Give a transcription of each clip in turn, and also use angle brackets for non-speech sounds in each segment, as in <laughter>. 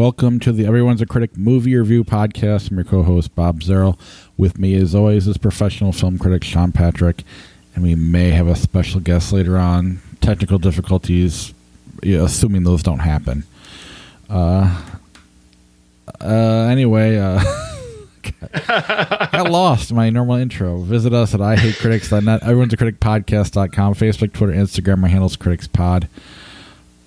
Welcome to the Everyone's a Critic movie review podcast. I'm your co host, Bob Zerl. With me, as always, is professional film critic Sean Patrick, and we may have a special guest later on. Technical difficulties, assuming those don't happen. Uh, uh, anyway, uh, <laughs> got lost my normal intro. Visit us at ihatecritics.net, everyone's a critic podcast.com, Facebook, Twitter, Instagram. My handle's criticspod.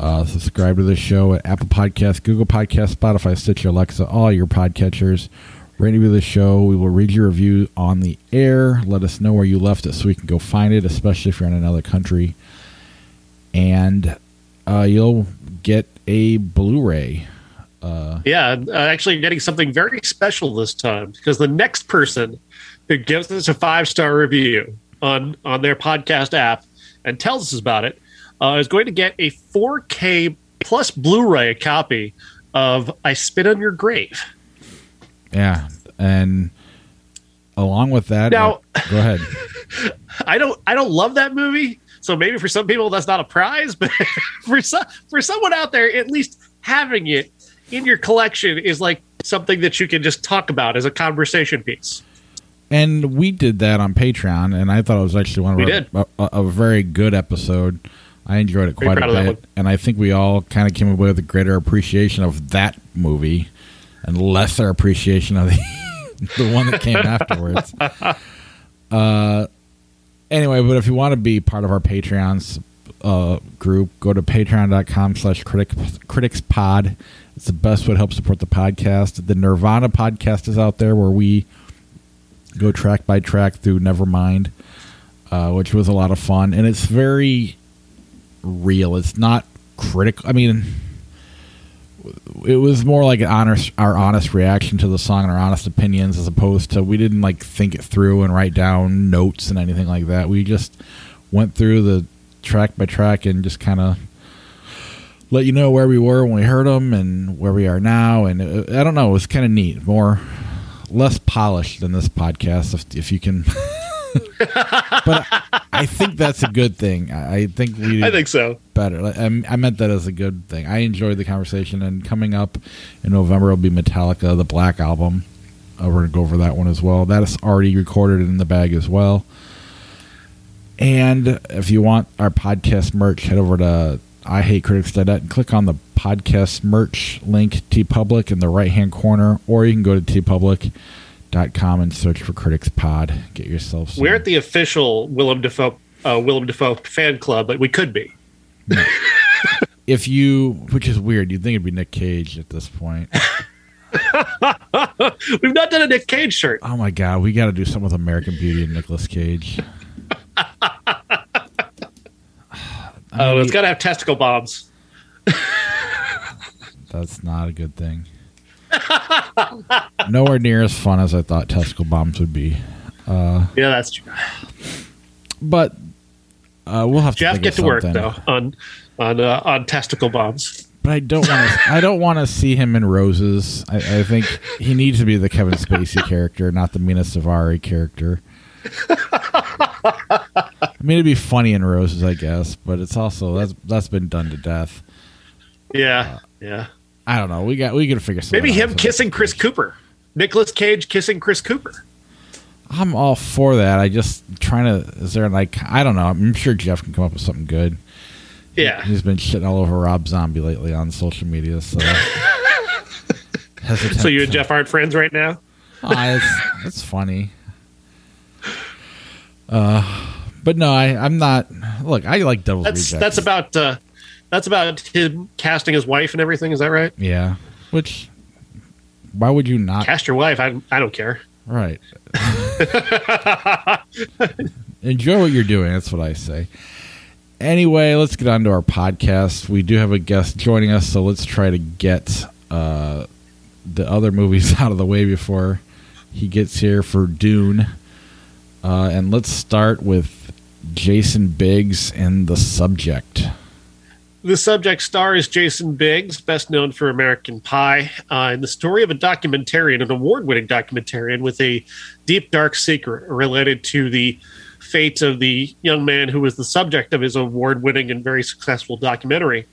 Uh, subscribe to the show at Apple Podcasts, Google Podcasts, Spotify, Stitcher, Alexa, all your podcatchers. Rate review the show. We will read your review on the air. Let us know where you left it so we can go find it, especially if you're in another country. And uh, you'll get a Blu-ray. Uh, yeah, uh, actually, getting something very special this time because the next person who gives us a five-star review on on their podcast app and tells us about it uh, is going to get a 4K plus Blu-ray copy of "I Spit on Your Grave." Yeah, and along with that, now uh, go ahead. <laughs> I don't, I don't love that movie, so maybe for some people that's not a prize, <laughs> but for some, for someone out there, at least having it in your collection is like something that you can just talk about as a conversation piece. And we did that on Patreon, and I thought it was actually one of we our, a, a, very good episode. I enjoyed it quite a bit, and I think we all kind of came away with a greater appreciation of that movie and lesser appreciation of the <laughs> the one that came <laughs> afterwards. Uh, anyway, but if you want to be part of our Patreons uh, group, go to patreon.com slash critics pod. It's the best way to help support the podcast. The Nirvana podcast is out there where we go track by track through Nevermind, uh, which was a lot of fun. And it's very real. It's not critical. I mean, it was more like an honest, our honest reaction to the song and our honest opinions, as opposed to we didn't like think it through and write down notes and anything like that. We just went through the track by track and just kind of let you know where we were when we heard them and where we are now. And it, I don't know, it was kind of neat, more less polished than this podcast, if, if you can. <laughs> but I think that's a good thing. I think we. I think so. Better. I, I meant that as a good thing. I enjoyed the conversation, and coming up in November will be Metallica, the Black album. Uh, we're gonna go over that one as well. That is already recorded in the bag as well. And if you want our podcast merch, head over to ihatecritics.net and click on the podcast merch link, TeePublic, in the right hand corner, or you can go to TeePublic dot com and search for Critics Pod. Get yourself. Some. We're at the official Willem Dafoe uh, Willem Dafoe fan club, but we could be. <laughs> if you, which is weird, you'd think it'd be Nick Cage at this point. <laughs> We've not done a Nick Cage shirt. Oh my god, we got to do something with American Beauty and Nicolas Cage. <laughs> oh, it's got to have testicle bombs. that's not a good thing. Nowhere near as fun as I thought testicle bombs would be. Uh, yeah, that's true. But uh, we'll have to Jeff get to work though on on uh, on testicle bombs. But I don't want to. I don't want to see him in Roses. I, I, think he needs to be the Kevin Spacey character, not the Mena Suvari character. I mean, it'd be funny in Roses, I guess, but it's also that's that's been done to death. Yeah, uh, yeah. I don't know. We got we got to figure something. Maybe him kissing Chris Cooper. Nicholas Cage kissing Chris Cooper. I'm all for that. I just trying to. Is there like I don't know. I'm sure Jeff can come up with something good. Yeah, he, has been shitting all over Rob Zombie lately on social media. So, <laughs> so you and Jeff aren't friends right now? oh, it's it's funny. Uh, but no, I I'm not. Look, I like Devil's that's, Rejects. That's about uh, that's about him casting his wife and everything. Is that right? Yeah. Which, why would you not cast your wife? I I don't care. Right. <laughs> Enjoy what you're doing. That's what I say. Anyway, let's get on to our podcast. We do have a guest joining us, so let's try to get uh, the other movies <laughs> out of the way before he gets here for Dune. Uh, and let's start with Jason Biggs and the subject. The subject star is Jason Biggs, best known for American Pie, uh, and the story of a documentarian, an award winning documentarian with a deep, dark secret related to the fate of the young man who was the subject of his award winning and very successful documentary.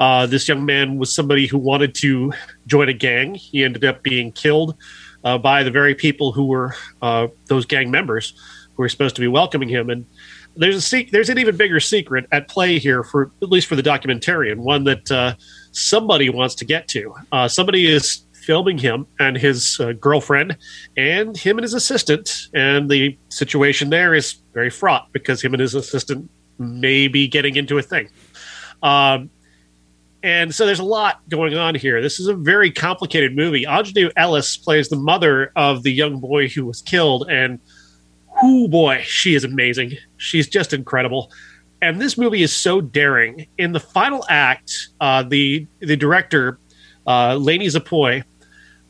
Uh, this young man was somebody who wanted to join a gang. He ended up being killed uh, by the very people who were uh, those gang members who were supposed to be welcoming him. And there's a se- there's an even bigger secret at play here for at least for the documentarian, one that uh, somebody wants to get to. Uh, somebody is filming him and his uh, girlfriend and him and his assistant. And the situation there is very fraught because him and his assistant may be getting into a thing. Um, and so there's a lot going on here. This is a very complicated movie. Aunjanue Ellis plays the mother of the young boy who was killed, and whoo boy, she is amazing. She's just incredible. And this movie is so daring. In the final act, uh, the the director, uh, Lanie Zipoy,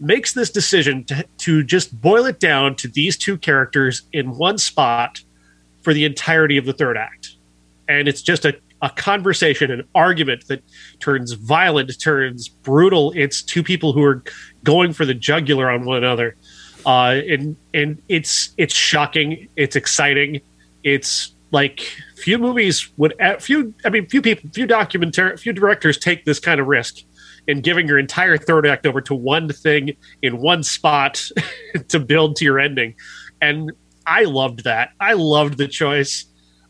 makes this decision to, to just boil it down to these two characters in one spot for the entirety of the third act. And it's just a, a conversation, an argument that turns violent, turns brutal. It's two people who are going for the jugular on one another. Uh, and and it's it's shocking. It's exciting. It's like few movies would few I mean few people few documentary few directors take this kind of risk in giving your entire third act over to one thing in one spot <laughs> to build to your ending. And I loved that. I loved the choice.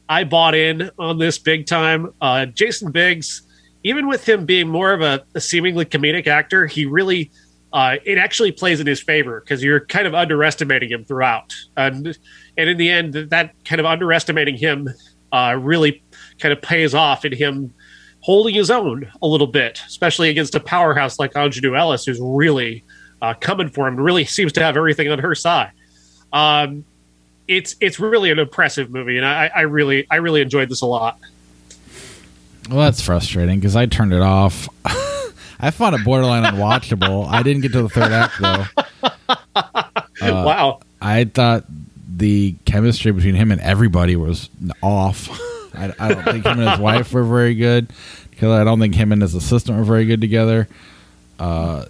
I bought in on this big time. Uh, Jason Biggs, even with him being more of a, a seemingly comedic actor, he really uh, it actually plays in his favor because you're kind of underestimating him throughout, and and in the end, that kind of underestimating him uh, really kind of pays off in him holding his own a little bit, especially against a powerhouse like Aunjanue Ellis, who's really uh, coming for him. Really seems to have everything on her side. Um, it's it's really an impressive movie, and I, I really I really enjoyed this a lot. Well, that's frustrating because I turned it off. <laughs> I found it borderline unwatchable. I didn't get to the third act though. <laughs> Uh, wow! I thought the chemistry between him and everybody was off. <laughs> I, I don't think him and his <laughs> wife were very good because I don't think him and his assistant were very good together. Uh,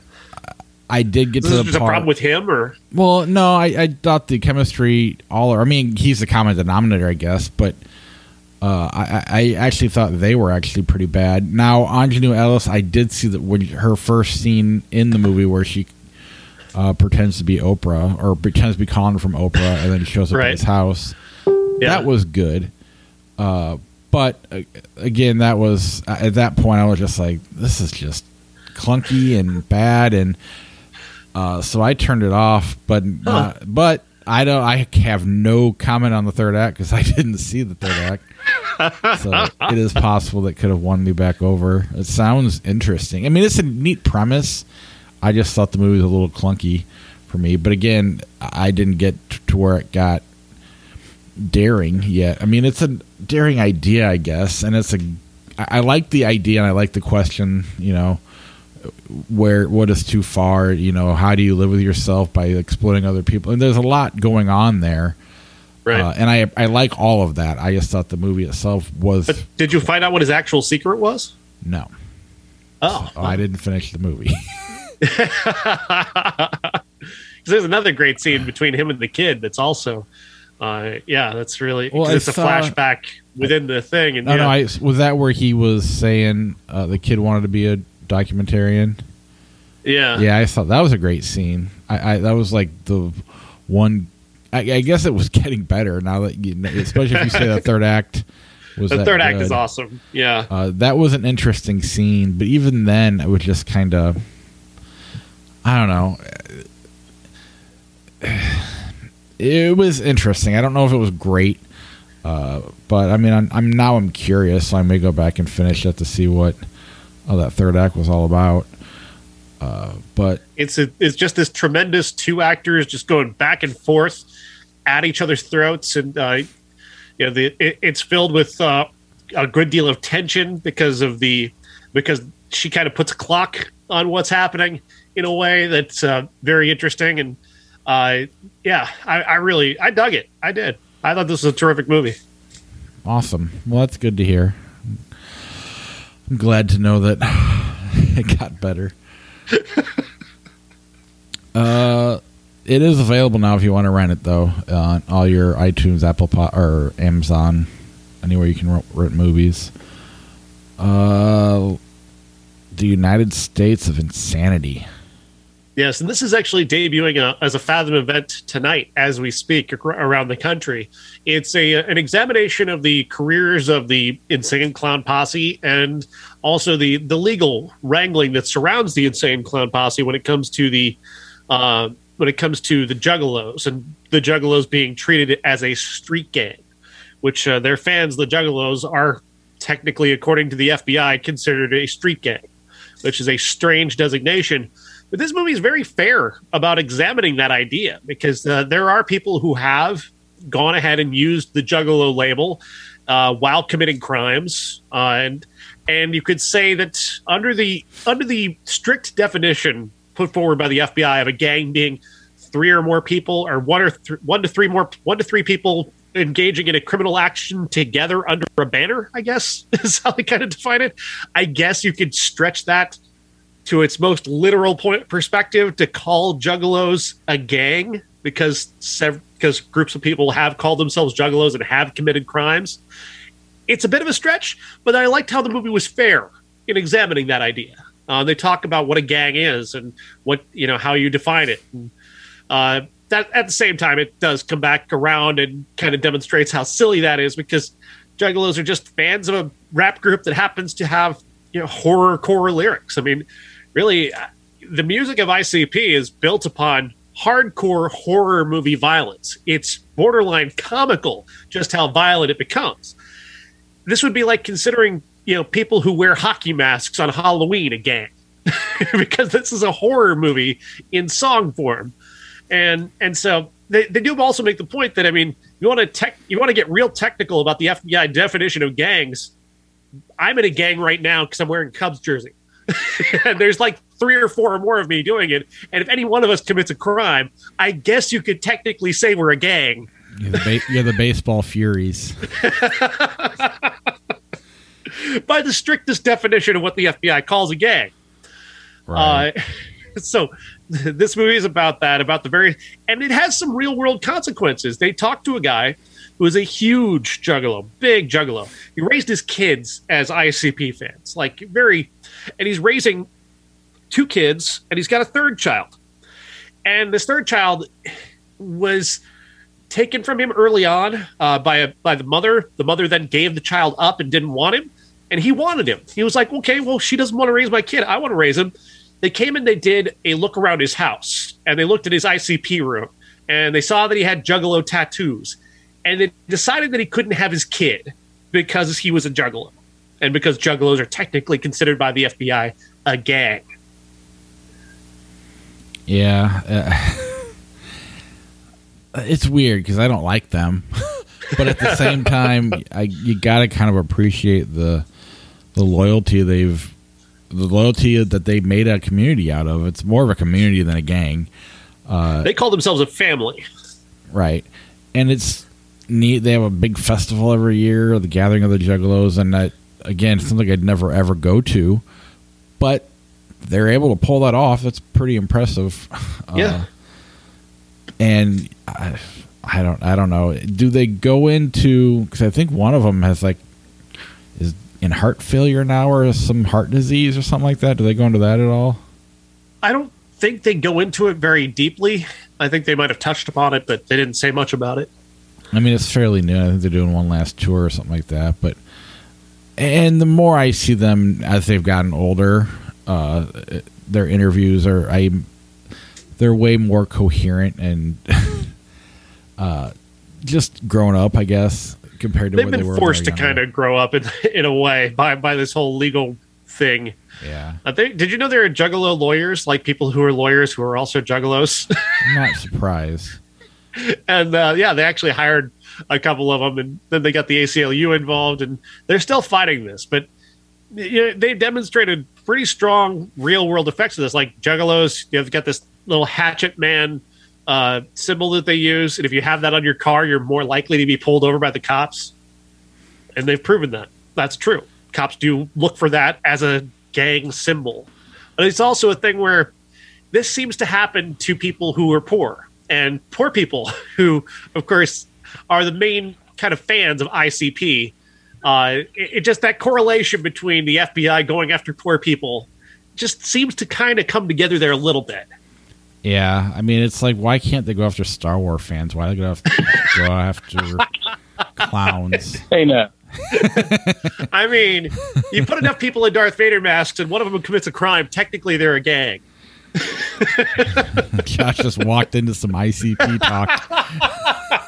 I did get this to the part. a problem with him, or well, no, I, I thought the chemistry all. I mean, he's the common denominator, I guess, but uh, I, I actually thought they were actually pretty bad. Now, Aunjanue Ellis, I did see that when her first scene in the movie where she uh, pretends to be Oprah or pretends to be Colin from Oprah, and then shows up Right. at his house. Yeah. That was good. Uh, but uh, again, that was uh, at that point I was just like, this is just clunky and bad, and uh, so I turned it off. But uh, but I don't. I have no comment on the third act because <laughs> I didn't see the third act. so it is possible that could have won me back over. It sounds interesting. I mean, it's a neat premise. I just thought the movie was a little clunky for me. But again, I didn't get to where it got daring yet. I mean, it's a daring idea, I guess, and it's a. I like the idea and I like the question. You know, where what is too far? You know, how do you live with yourself by exploiting other people? And there's a lot going on there. right? Uh, and I I like all of that. I just thought the movie itself was but did you find out what his actual secret was? no. Oh, Oh, I didn't finish the movie. <laughs> <laughs> 'Cause there's another great scene between him and the kid that's also, uh, yeah, that's really Well, it's I a saw- flashback within the thing, and no, yeah, no. I, was that where he was saying uh, the kid wanted to be a documentarian? yeah, Yeah, I thought that was a great scene. I, I that was like the one. I, I guess it was <laughs> getting better now that you, know, especially if you say the <laughs> third act was the third act good. is awesome. Yeah, Uh, that was an interesting scene, but even then, it was just kind of, I don't know. It was interesting. I don't know if it was great, uh, but I mean, I'm, I'm now I'm curious, so I may go back and finish it to see what oh, that third act was all about. Uh, but it's a, it's just this tremendous two actors just going back and forth at each other's throats, and uh, you know, the it, it's filled with uh, a good deal of tension because of the because she kind of puts a clock on what's happening in a way that's uh, very interesting and uh, yeah, I, I really I dug it. I did. I thought this was a terrific movie. awesome. Well, that's good to hear. I'm glad to know that <sighs> it got better. <laughs> uh, it is available now if you want to rent it, though, on all your iTunes, Apple, po- or Amazon, anywhere you can rent, rent movies. Uh, The United States of Insanity. Yes, and this is actually debuting uh, as a Fathom event tonight as we speak around the country. It's a an examination of the careers of the Insane Clown Posse and also the the legal wrangling that surrounds the Insane Clown Posse when it comes to the uh, when it comes to the Juggalos and the Juggalos being treated as a street gang, which uh, their fans, the Juggalos, are technically, according to the FBI, considered a street gang, which is a strange designation but this movie is very fair about examining that idea because uh, there are people who have gone ahead and used the Juggalo label uh, while committing crimes, uh, and and you could say that under the under the strict definition put forward by the FBI of a gang being three or more people, or one or th- one to three more one to three people engaging in a criminal action together under a banner. I guess <laughs> is how they kind of define it. I guess you could stretch that to its most literal point perspective to call juggalos a gang because sev- because groups of people have called themselves juggalos and have committed crimes. It's a bit of a stretch, but I liked how the movie was fair in examining that idea. Uh, they talk about what a gang is and what you know how you define it. And, uh, that at the same time, it does come back around and kind of demonstrates how silly that is because juggalos are just fans of a rap group that happens to have you know horror core lyrics. I mean, really, uh, the music of ICP is built upon hardcore horror movie violence. It's borderline comical just how violent it becomes. This would be like considering, you know, people who wear hockey masks on Halloween a gang. <laughs> because this is a horror movie in song form. And and so they, they do also make the point that I mean, you want to tech you want to get real technical about the FBI definition of gangs. I'm in a gang right now because I'm wearing Cubs jersey. And <laughs> there's like three or four or more of me doing it. And if any one of us commits a crime, I guess you could technically say we're a gang. You're the, ba- you're the baseball furies. <laughs> By the strictest definition of what the FBI calls a gang. Right. Uh, <laughs> so this movie is about that, about the very, and it has some real world consequences. They talk to a guy who is a huge juggalo, big juggalo. He raised his kids as ICP fans, like very, and he's raising two kids, and he's got a third child. And this third child was taken from him early on uh, by a, by the mother. The mother then gave the child up and didn't want him, and he wanted him. He was like, "Okay, well, she doesn't want to raise my kid. I want to raise him." They came and they did a look around his house, and they looked at his ICP room, and they saw that he had juggalo tattoos, and they decided that he couldn't have his kid because he was a juggalo and because juggalos are technically considered by the FBI a gang. Yeah. Uh, <laughs> it's weird because I don't like them. <laughs> but at the same time, I, you got to kind of appreciate the the loyalty they've the loyalty that they made a community out of. It's more of a community than a gang. Uh, they call themselves a family, right? And it's neat. They have a big festival every year, the Gathering of the Juggalos, and that again, something I'd never ever go to, but they're able to pull that off. That's pretty impressive. <laughs> Yeah. Uh, and I, I don't, I don't know. Do they go into? Because I think one of them has like is in heart failure now, or some heart disease or something like that. Do they go into that at all? I don't think they go into it very deeply. I think they might have touched upon it, but they didn't say much about it. I mean, it's fairly new. I think they're doing one last tour or something like that. But and the more I see them as they've gotten older, uh, their interviews are I they're way more coherent and <laughs> uh, just grown up, I guess, compared to they've been they forced to kind of grow up in in a way by by this whole legal thing. Yeah. I think, did you know there are juggalo lawyers, like people who are lawyers who are also juggalos? <laughs> I'm not surprised. and uh, yeah, they actually hired a couple of them, and then they got the ACLU involved, and they're still fighting this. But you know, they demonstrated pretty strong real world effects of this. Like Juggalos, you've got this little hatchet man uh, symbol that they use, and if you have that on your car, you're more likely to be pulled over by the cops. And they've proven that that's true. Cops do look for that as a gang symbol. But it's also a thing where this seems to happen to people who are poor and poor people <laughs> who, of course, are the main kind of fans of ICP. Uh, it, it, just that correlation between the FBI going after poor people just seems to kind of come together there a little bit. Yeah, I mean, it's like, why can't they go after Star Wars fans? Why do they go after, <laughs> go after clowns? Hey, no. <laughs> I mean, you put enough people in Darth Vader masks, and one of them commits a crime. Technically, they're a gang. <laughs> Josh just walked into some ICP talk.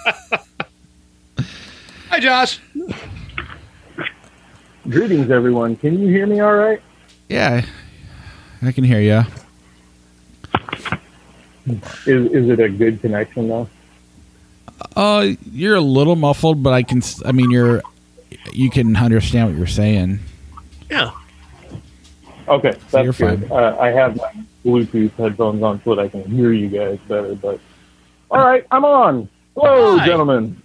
Hi, Josh. Greetings, everyone. Can you hear me all right? Yeah, I can hear you. Is, is it a good connection, though? Uh, you're a little muffled, but I can. I mean, you're. You can understand what you're saying. Yeah. Okay, So that's you're good. fine. Uh, I have my Bluetooth headphones on so that I can hear you guys better. But all right, I'm on. Hello, Hi. gentlemen.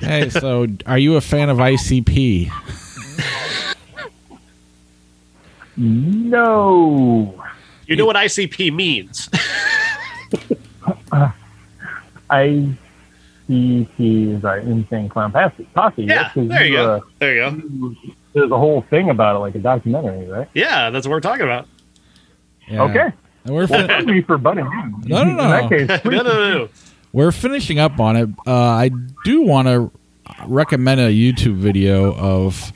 Hey, so are you a fan of ICP? No, You know what ICP means. <laughs> I. is our insane clown posse. posse Yeah, yes, 'cause there you uh, go. There you go. There's a whole thing about it, like a documentary, right? Yeah, that's what we're talking about. Yeah. Okay. And we're Well, fin- thank for butting in. No, no, In that case, <laughs> no, no, no, no. We're finishing up on it. Uh, I do want to recommend a YouTube video of.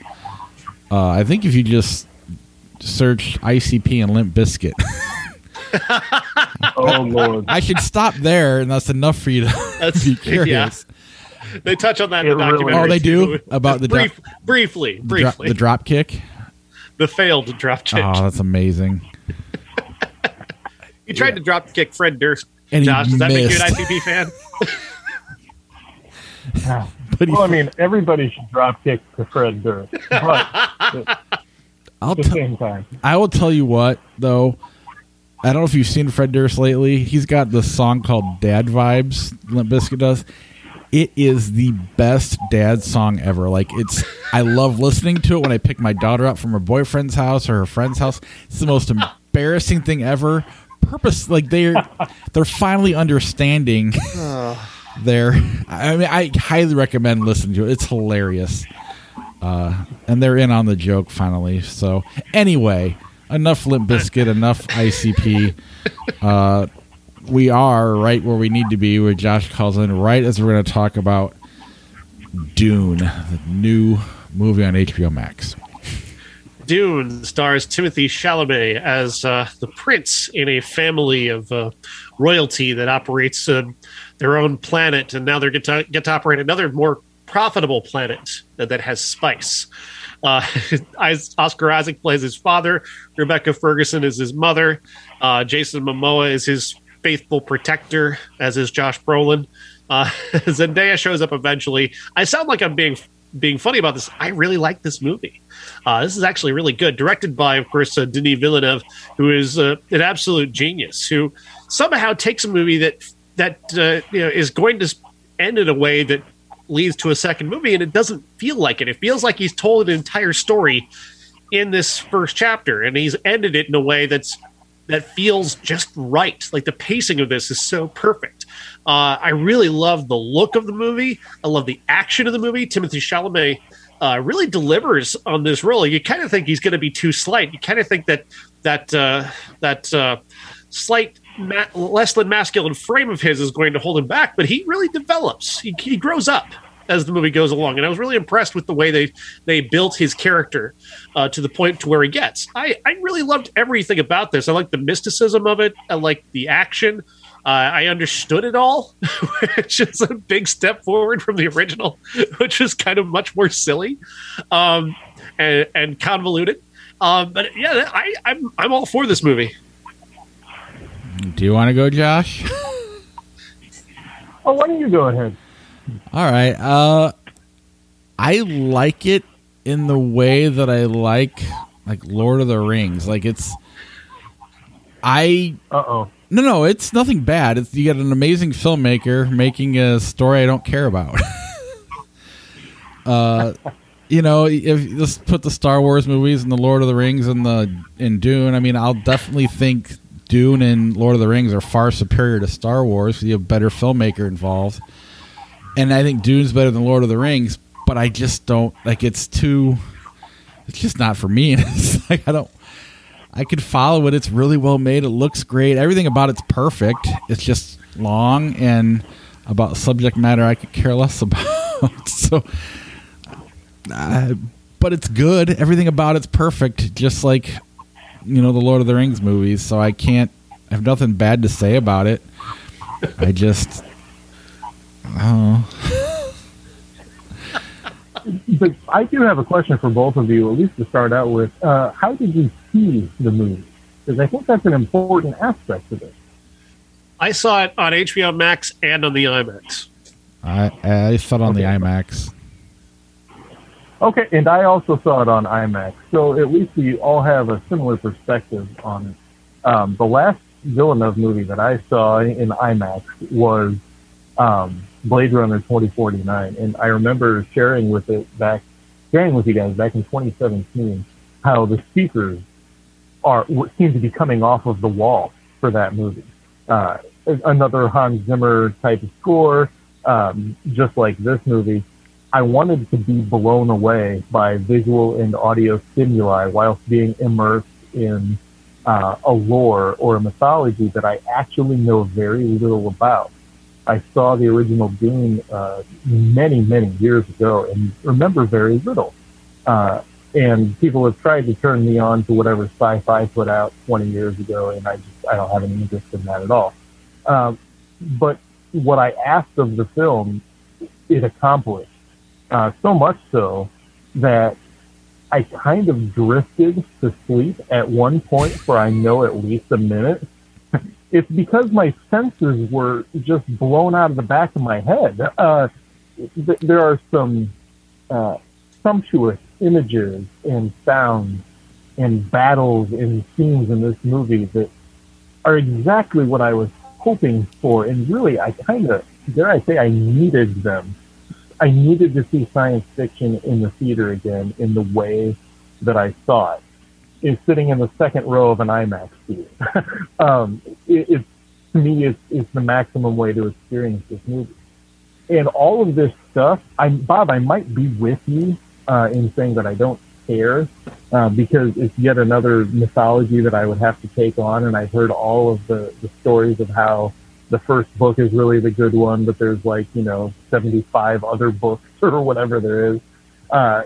Uh, I think if you just search ICP and Limp Bizkit, <laughs> Oh Lord. I should stop there, and that's enough for you to <laughs> That's <laughs> be curious. They touch on that in It the really- documentary. Oh, they do? too. About the Just brief, do- briefly, The, dro- briefly, the drop kick. the failed drop kick. Oh, that's amazing. he tried to drop kick Fred Durst. And Josh, does that make you an. ICP fan? <laughs> But Well, I mean, everybody should drop kick to Fred Durst, but <laughs> I'll at the t- same time, I will tell you what though. I don't know if you've seen Fred Durst lately. He's got this song called "Dad Vibes." Limp Bizkit does. It is the best dad song ever. Like it's, I love listening to it when I pick my daughter up from her boyfriend's house or her friend's house. It's the most embarrassing thing ever. Purpose, like they're, <laughs> they're finally understanding. their, I mean, I highly recommend listening to it. It's hilarious uh, and they're in on the joke finally. So anyway, enough Limp Bizkit, enough ICP. Uh, we are right where we need to be, where Josh calls in, right as we're going to talk about Dune, the new movie on HBO Max. Dune stars Timothée Chalamet as uh, the prince in a family of uh, royalty that operates uh, their own planet, and now they're get to get to operate another more profitable planet that, that has spice. Uh, <laughs> Oscar Isaac plays his father. Rebecca Ferguson is his mother. Uh, Jason Momoa is his faithful protector, as is Josh Brolin. <laughs> Zendaya shows up eventually. I sound like I'm being being funny about this. I really like this movie. Uh, this is actually really good, directed by, of course, uh, Denis Villeneuve, who is uh, an absolute genius. Who somehow takes a movie that that uh, you know is going to end in a way that leads to a second movie, and it doesn't feel like it. It feels like he's told an entire story in this first chapter, and he's ended it in a way that's that feels just right. Like the pacing of this is so perfect. Uh, I really love the look of the movie. I love the action of the movie. Timothée Chalamet uh, really delivers on this role. You kind of think he's going to be too slight. You kind of think that that uh, that uh, slight, ma- less than masculine frame of his is going to hold him back, but he really develops. He, he grows up as the movie goes along, and I was really impressed with the way they they built his character uh, to the point to where he gets. I I really loved everything about this. I like the mysticism of it. I like the action. Uh, I understood it all, <laughs> which is a big step forward from the original, <laughs> which is kind of much more silly um, and, and convoluted. Um, but yeah, I, I'm I'm all for this movie. Do you want to go, Josh? <laughs> oh, why don't you go ahead? All right. Uh, I like it in the way that I like like Lord of the Rings. Like it's, I Uh oh. No, no, it's nothing bad. It's you got an amazing filmmaker making a story I don't care about. <laughs> uh, you know, if let's put the Star Wars movies and the Lord of the Rings and the and Dune. I mean, I'll definitely think Dune and Lord of the Rings are far superior to Star Wars. You have better filmmaker involved, and I think Dune's better than Lord of the Rings. But I just don't like. It's too. It's just not for me. <laughs> It's like I don't. I could follow it. It's really well made. It looks great. Everything about it's perfect. It's just long and about subject matter I could care less <laughs> about. so, uh, but it's good. Everything about it's perfect, just like you know the Lord of the Rings movies. So I can't I have nothing bad to say about it. I just, oh. <laughs> but I do have a question for both of you, at least to start out with. Uh, how did you see the movie? Because I think that's an important aspect of it. I saw it on HBO Max and on the IMAX. I I saw it on okay. the IMAX. Okay, and I also saw it on IMAX. So at least we all have a similar perspective on it. Um, the last Villeneuve movie that I saw in IMAX was um, Blade Runner 2049, and I remember sharing with it back, sharing with you guys back in 2017 how the speakers are seem to be coming off of the wall for that movie. Uh, another Hans Zimmer type of score, um, just like this movie. I wanted to be blown away by visual and audio stimuli whilst being immersed in uh, a lore or a mythology that I actually know very little about. I saw the original game uh, many, many years ago and remember very little. Uh, and people have tried to turn me on to whatever sci-fi put out 20 years ago, and I just I don't have any interest in that at all. Um, but what I asked of the film, it accomplished uh, so much so that I kind of drifted to sleep at one point for I know at least a minute. <laughs> it's because my senses were just blown out of the back of my head. Uh, th- there are some uh, sumptuous images and sounds and battles and scenes in this movie that are exactly what I was hoping for. And really, I kind of, dare I say, I needed them I needed to see science fiction in the theater again in the way that I saw it. Is sitting in the second row of an IMAX theater. <laughs> um, it, it, to me, it's, the maximum way to experience this movie. And all of this stuff, I, Bob, I might be with you uh, in saying that I don't care uh, because it's yet another mythology that I would have to take on. And I've heard all of the, the stories of how the first book is really the good one, but there's like, you know, 75 other books <laughs> or whatever there is. Uh,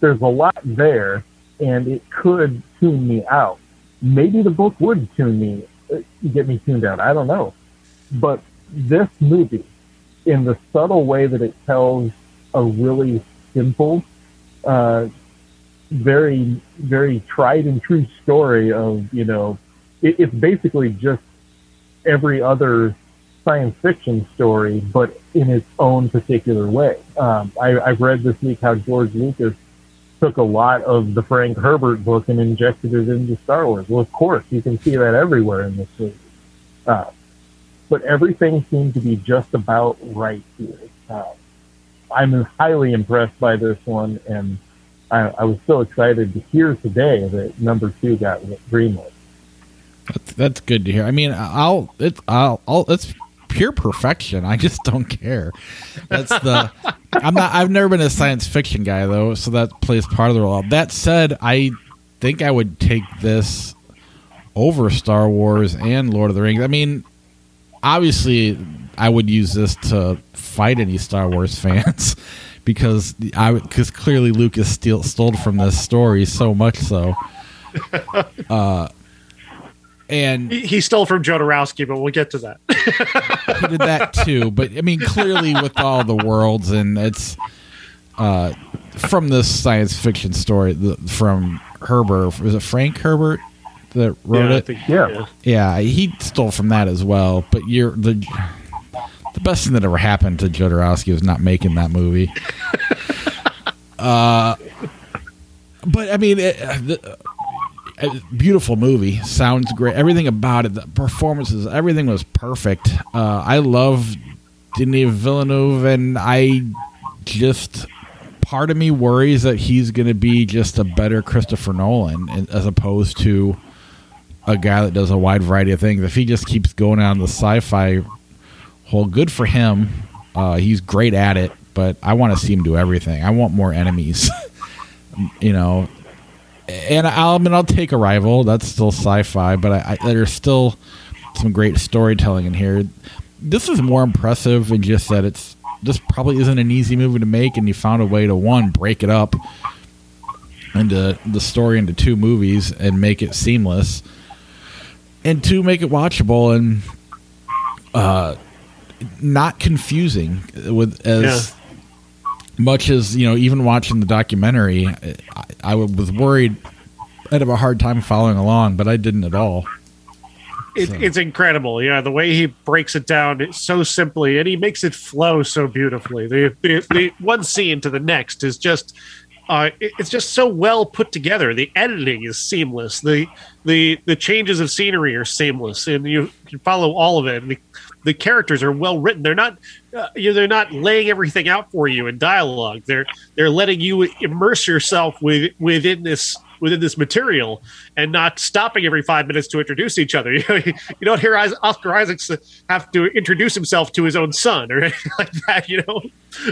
there's a lot there and it could tune me out. Maybe the book would tune me, uh, get me tuned out. I don't know. But this movie, in the subtle way that it tells a really simple, uh, very, very tried and true story of, you know, it, it's basically just every other science fiction story, but in its own particular way. Um, I, I've read this week how George Lucas took a lot of the Frank Herbert book and injected it into Star Wars. Well, of course, you can see that everywhere in this movie. Uh, but everything seemed to be just about right here. Uh, I'm highly impressed by this one, and I, I was so excited to hear today that number two got greenlit. That's, that's good to hear. I mean, I'll it's I'll, I'll it's pure perfection. I just don't care. That's the <laughs> I'm not I've never been a science fiction guy though, so that plays part of the role. That said, I think I would take this over Star Wars and Lord of the Rings. I mean, obviously I would use this to fight any Star Wars fans <laughs> because I because clearly Lucas steal, stole from this story so much so. <laughs> Uh, and he, he, stole from Jodorowsky, but we'll get to that. <laughs> he did that too, but I mean, clearly with all the worlds, and it's uh, from this science fiction story the, from Herbert. Was it Frank Herbert that wrote yeah, it? Think, yeah, yeah, he stole from that as well. But you're the the best thing that ever happened to Jodorowsky was not making that movie. <laughs> uh, but I mean, it, the, beautiful movie. Sounds great. Everything about it, the performances, everything was perfect. Uh, I love Denis Villeneuve, and I just part of me worries that he's going to be just a better Christopher Nolan as opposed to a guy that does a wide variety of things. If he just keeps going on the sci-fi hole, good for him. Uh, he's great at it, but I want to see him do everything. I want more enemies. <laughs> you know, and I'll I mean I'll take Arrival. That's still sci-fi, but I, I, there's still some great storytelling in here. This is more impressive in just that it's this probably isn't an easy movie to make, and you found a way to one break it up into the story into two movies and make it seamless, and two make it watchable and uh, not confusing with as. Yeah. Much as you know, even watching the documentary, I, I was worried I'd have a hard time following along, but I didn't at all. It, so. It's incredible, yeah. The way he breaks it down so simply, and he makes it flow so beautifully. The, the, the one scene to the next is just uh, it, it's just so well put together. The editing is seamless. The the the changes of scenery are seamless, and you can follow all of it. And the, the characters are well written. They're not uh, you know, they're not laying everything out for you in dialogue. They're they're letting you immerse yourself with within this within this material and not stopping every five minutes to introduce each other. <laughs> You, know, you don't hear Oscar Isaacs have to introduce himself to his own son or <laughs> anything like that. You know,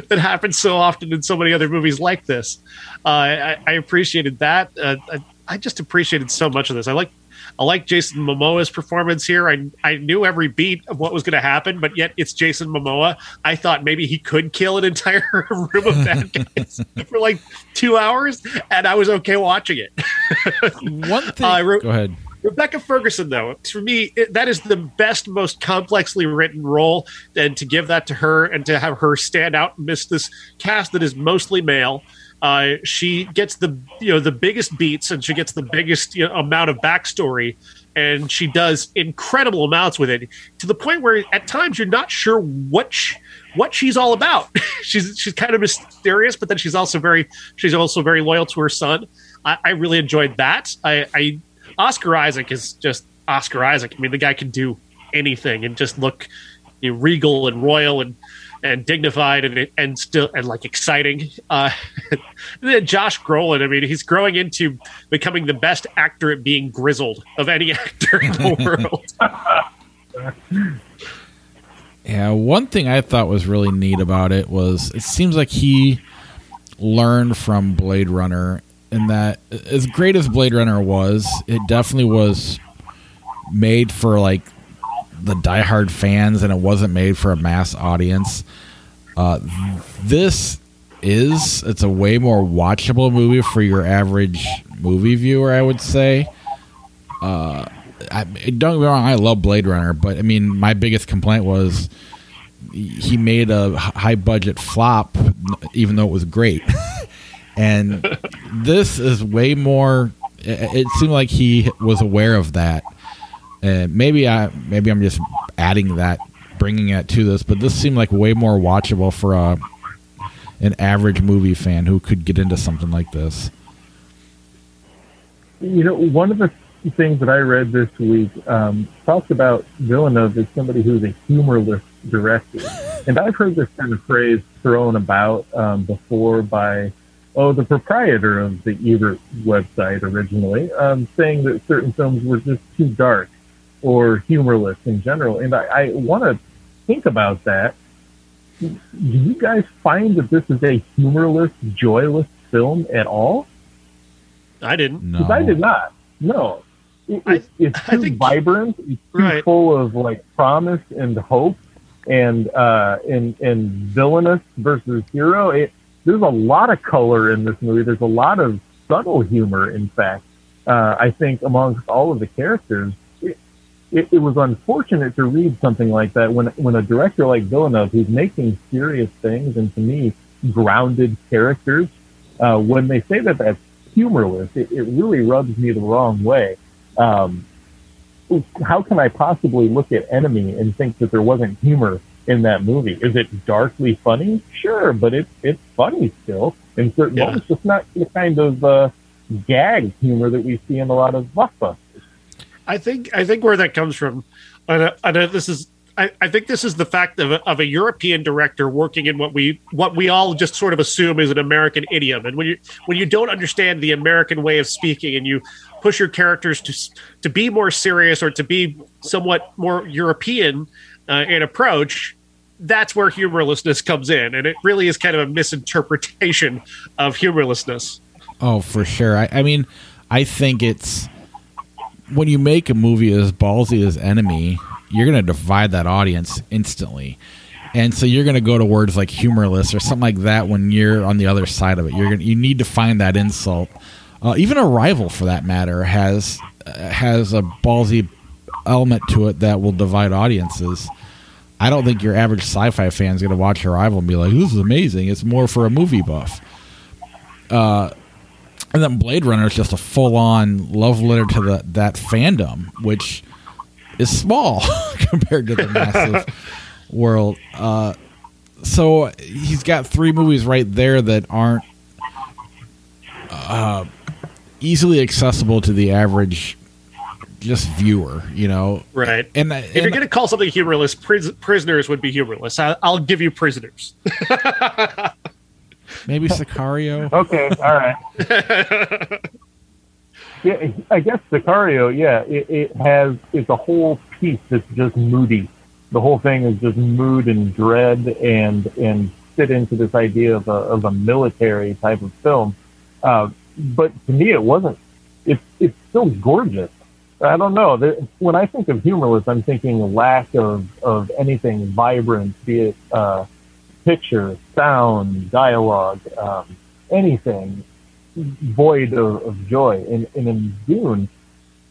that happens so often in so many other movies like this. Uh, I, I, appreciated that. Uh, I, I, just appreciated so much of this. I like I like Jason Momoa's performance here. I I knew every beat of what was going to happen, but yet it's Jason Momoa. I thought maybe he could kill an entire <laughs> room of bad <laughs> guys for like two hours, and I was okay watching it. <laughs> One thing. Uh, re- Go ahead. Rebecca Ferguson, though, for me, it, that is the best, most complexly written role. And to give that to her and to have her stand out amidst this cast that is mostly male, uh, she gets the you know the biggest beats and she gets the biggest you know, amount of backstory and she does incredible amounts with it to the point where at times you're not sure what she, what she's all about. <laughs> she's she's kind of mysterious, but then she's also very she's also very loyal to her son. I, I really enjoyed that. I, I Oscar Isaac is just Oscar Isaac. I mean, the guy can do anything and just look you know, regal and royal and and dignified and and still and like exciting. Uh, <laughs> then Josh Brolin, I mean, he's growing into becoming the best actor at being grizzled of any <laughs> actor in the <laughs> world. yeah, one thing I thought was really neat about it was it seems like he learned from Blade Runner in that as great as Blade Runner was, it definitely was made for like the diehard fans, and it wasn't made for a mass audience. Uh, this is it's a way more watchable movie for your average movie viewer, I would say. Uh, I, don't get me wrong, I love Blade Runner, but I mean, my biggest complaint was he made a high budget flop, even though it was great. <laughs> and this is way more. It, it seemed like he was aware of that and maybe I maybe I'm just adding that, bringing it to this, but this seemed like way more watchable for a an average movie fan who could get into something like this. You know, one of the things that I read this week um, talked about Villeneuve as somebody who's a humorless director, <laughs> and I've heard this kind of phrase thrown about um, before by oh the proprietor of the Ebert website originally, um, saying that certain films were just too dark or humorless in general. And I, I want to think about that. Do you guys find that this is a humorless, joyless film at all? I didn't. Because no. I did not. No. It, I, it's too think, vibrant. It's too right. full of like promise and hope and uh and and villainous versus hero. It, there's a lot of color in this movie. There's a lot of subtle humor, in fact. Uh, I think amongst all of the characters, it, it, was unfortunate to read something like that when when a director like Villeneuve, who's making serious things and to me grounded characters, uh, when they say that that's humorless, it, it really rubs me the wrong way. Um, how can I possibly look at Enemy and think that there wasn't humor in that movie? Is it darkly funny? Sure, but it's it's funny still in certain yeah. moments. It's not the kind of uh, gag humor that we see in a lot of blockbusters. I think I think where that comes from, and, and this is I, I, think this is the fact of a, of a European director working in what we what we all just sort of assume is an American idiom, and when you when you don't understand the American way of speaking, and you push your characters to to be more serious or to be somewhat more European uh, in approach, that's where humorlessness comes in, and it really is kind of a misinterpretation of humorlessness. Oh, for sure. I, I mean, I think it's when you make a movie as ballsy as Enemy, you're going to divide that audience instantly. And so you're going to go to words like humorless or something like that when you're on the other side of it. You're gonna, you need to find that insult. Uh, even Arrival, for that matter, has uh, has a ballsy element to it that will divide audiences. I don't think your average sci-fi fan is going to watch Arrival and be like, "This is amazing." It's more for a movie buff. Uh, and then Blade Runner is just a full-on love letter to the, that fandom, which is small <laughs> compared to the massive <laughs> world. Uh, so he's got three movies right there that aren't uh, easily accessible to the average just viewer, you know. Right. And, and if you're going to call something humorless, pris- prisoners would be humorless. I- will give you prisoners. <laughs> Maybe Sicario. <laughs> okay. All right. <laughs> yeah, I guess Sicario. Yeah, it, it has it's a whole piece that's just moody the whole thing is just mood and dread and and fit into this idea of a of a military type of film. Uh, but to me, it wasn't. It's it's still gorgeous. I don't know. When I think of humorless, I'm thinking lack of of anything vibrant, be it uh, picture, sound, dialogue, um, anything void of, of joy. And, and in Dune,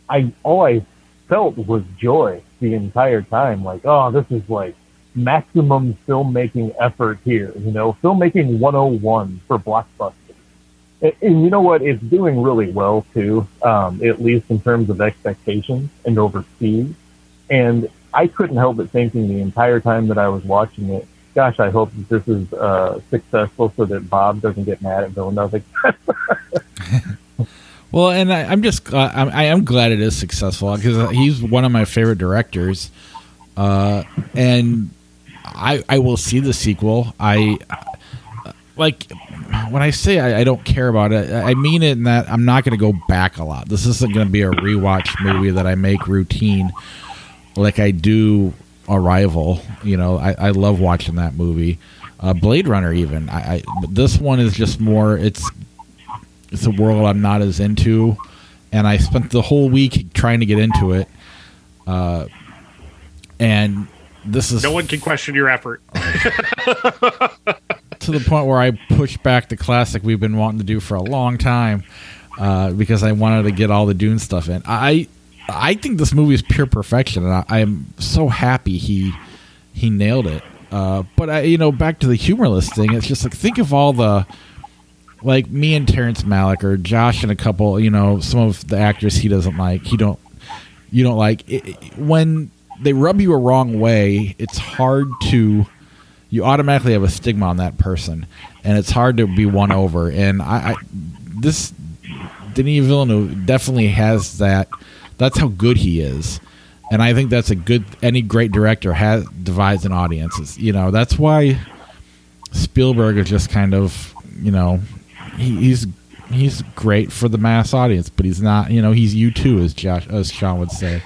I all I felt was joy the entire time. Like, oh, this is like maximum filmmaking effort here. You know, filmmaking 101 for blockbuster. And, and you know what? It's doing really well too, um, at least in terms of expectations and overseas. And I couldn't help but thinking the entire time that I was watching it, gosh, I hope this is uh, successful so that Bob doesn't get mad at Villeneuve. <laughs> Well, and I, am just uh, I, I am glad it is successful because he's one of my favorite directors, uh, and I I will see the sequel. I like when I say I, I, don't care about it, I mean it in that I'm not going to go back a lot. This isn't going to be a rewatch movie that I make routine like I do Arrival. You know, I, I love watching that movie. Uh, Blade Runner, even. I, I this one is just more. It's it's a world I'm not as into, and I spent the whole week trying to get into it. Uh, and this is no one can question your effort. <laughs> to the point where I pushed back the classic we've been wanting to do for a long time uh, because I wanted to get all the Dune stuff in. I I think this movie is pure perfection, and I, am so happy he he nailed it. Uh, but I, you know, back to the humorless thing, it's just like think of all the like me and Terrence Malick or Josh and a couple, you know, some of the actors he doesn't like. He don't, you don't like it, when they rub you a wrong way. It's hard to, you automatically have a stigma on that person, and it's hard to be won over. And I, I this Denis Villeneuve definitely has that. That's how good he is. And I think that's a good. Any great director has divides an audience. you know, that's why Spielberg is just kind of, you know, he, he's he's great for the mass audience, but he's not. You know, he's you too, as Josh, as Sean would say.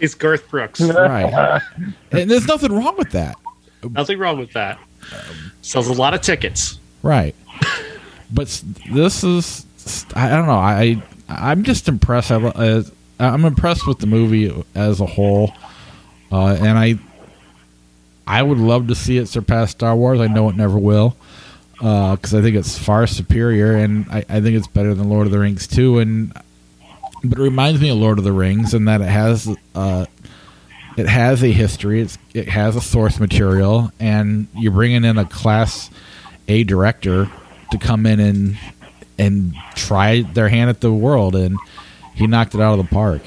He's Garth Brooks, <laughs> right? and there's nothing wrong with that. Nothing wrong with that. Sells a lot of tickets, right? <laughs> But this is, I don't know. I I'm just impressed. I, I'm impressed with the movie as a whole, uh, and I I would love to see it surpass Star Wars. I know it never will because uh, I think it's far superior, and I, I, think it's better than Lord of the Rings too. And but it reminds me of Lord of the Rings in that it has uh, it has a history, it's, it has a source material, and you're bringing in a class A director to come in and and try their hand at the world, and he knocked it out of the park.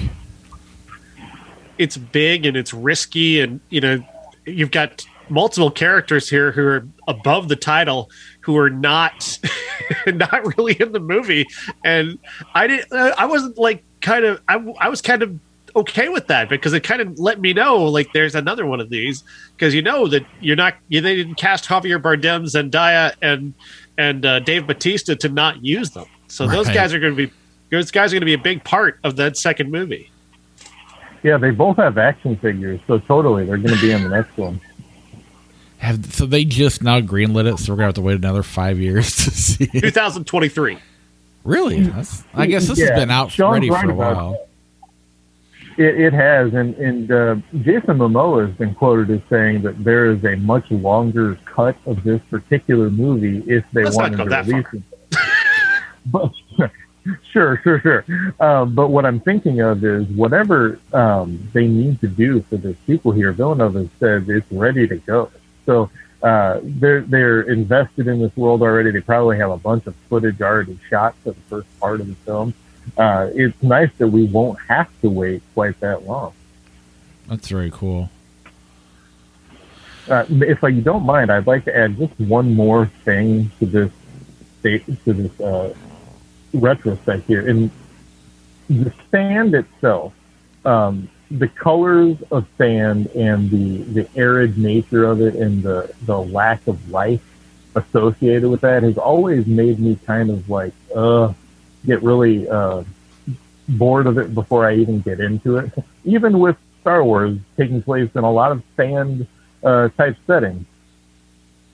It's big and it's risky, and you know you've got multiple characters here who are above the title who are not <laughs> not really in the movie and i didn't i wasn't like kind of I, I was kind of okay with that because it kind of let me know like there's another one of these because you know that you're not you, they didn't cast Javier Bardem, Zendaya, and and uh, Dave Batista to not use them. So right. those guys are going to be those guys are going to be a big part of that second movie. Yeah, they both have action figures, so totally they're going to be in the next one. <laughs> Have so they just now greenlit it, so we're gonna have to wait another five years to see. 2023. Really? That's, I guess this yeah, has been out Sean's ready for a while. It, it, has, and, and uh, Jason Momoa has been quoted as saying that there is a much longer cut of this particular movie if they Let's wanted to release it. <laughs> but <laughs> sure, sure, sure. Um, but what I'm thinking of is whatever um, they need to do for the sequel here. Villeneuve has said it's ready to go. So uh, they're they're invested in this world already. They probably have a bunch of footage already shot for the first part of the film. Uh, it's nice that we won't have to wait quite that long. That's very cool. Uh, if you don't mind, I'd like to add just one more thing to this state to this uh, retrospect here. In the sand itself, um, the colors of sand and the, the arid nature of it and the, the lack of life associated with that has always made me kind of like, uh, get really, uh, bored of it before I even get into it. <laughs> even with Star Wars taking place in a lot of sand, uh, type settings,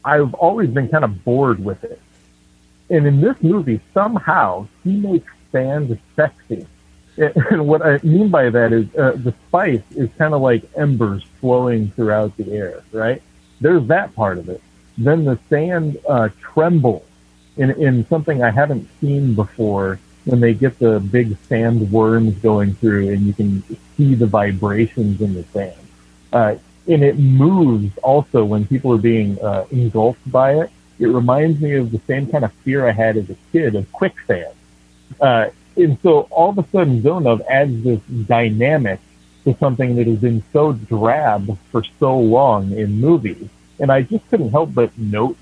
I've always been kind of bored with it. And in this movie, somehow he makes sand sexy. And what I mean by that is uh, the spice is kind of like embers flowing throughout the air, right? There's that part of it. Then the sand uh, trembles in, in something I haven't seen before when they get the big sand worms going through and you can see the vibrations in the sand. Uh, and it moves also when people are being uh, engulfed by it. It reminds me of the same kind of fear I had as a kid of quicksand. Uh, and so all of a sudden Villeneuve adds this dynamic to something that has been so drab for so long in movies. And I just couldn't help but note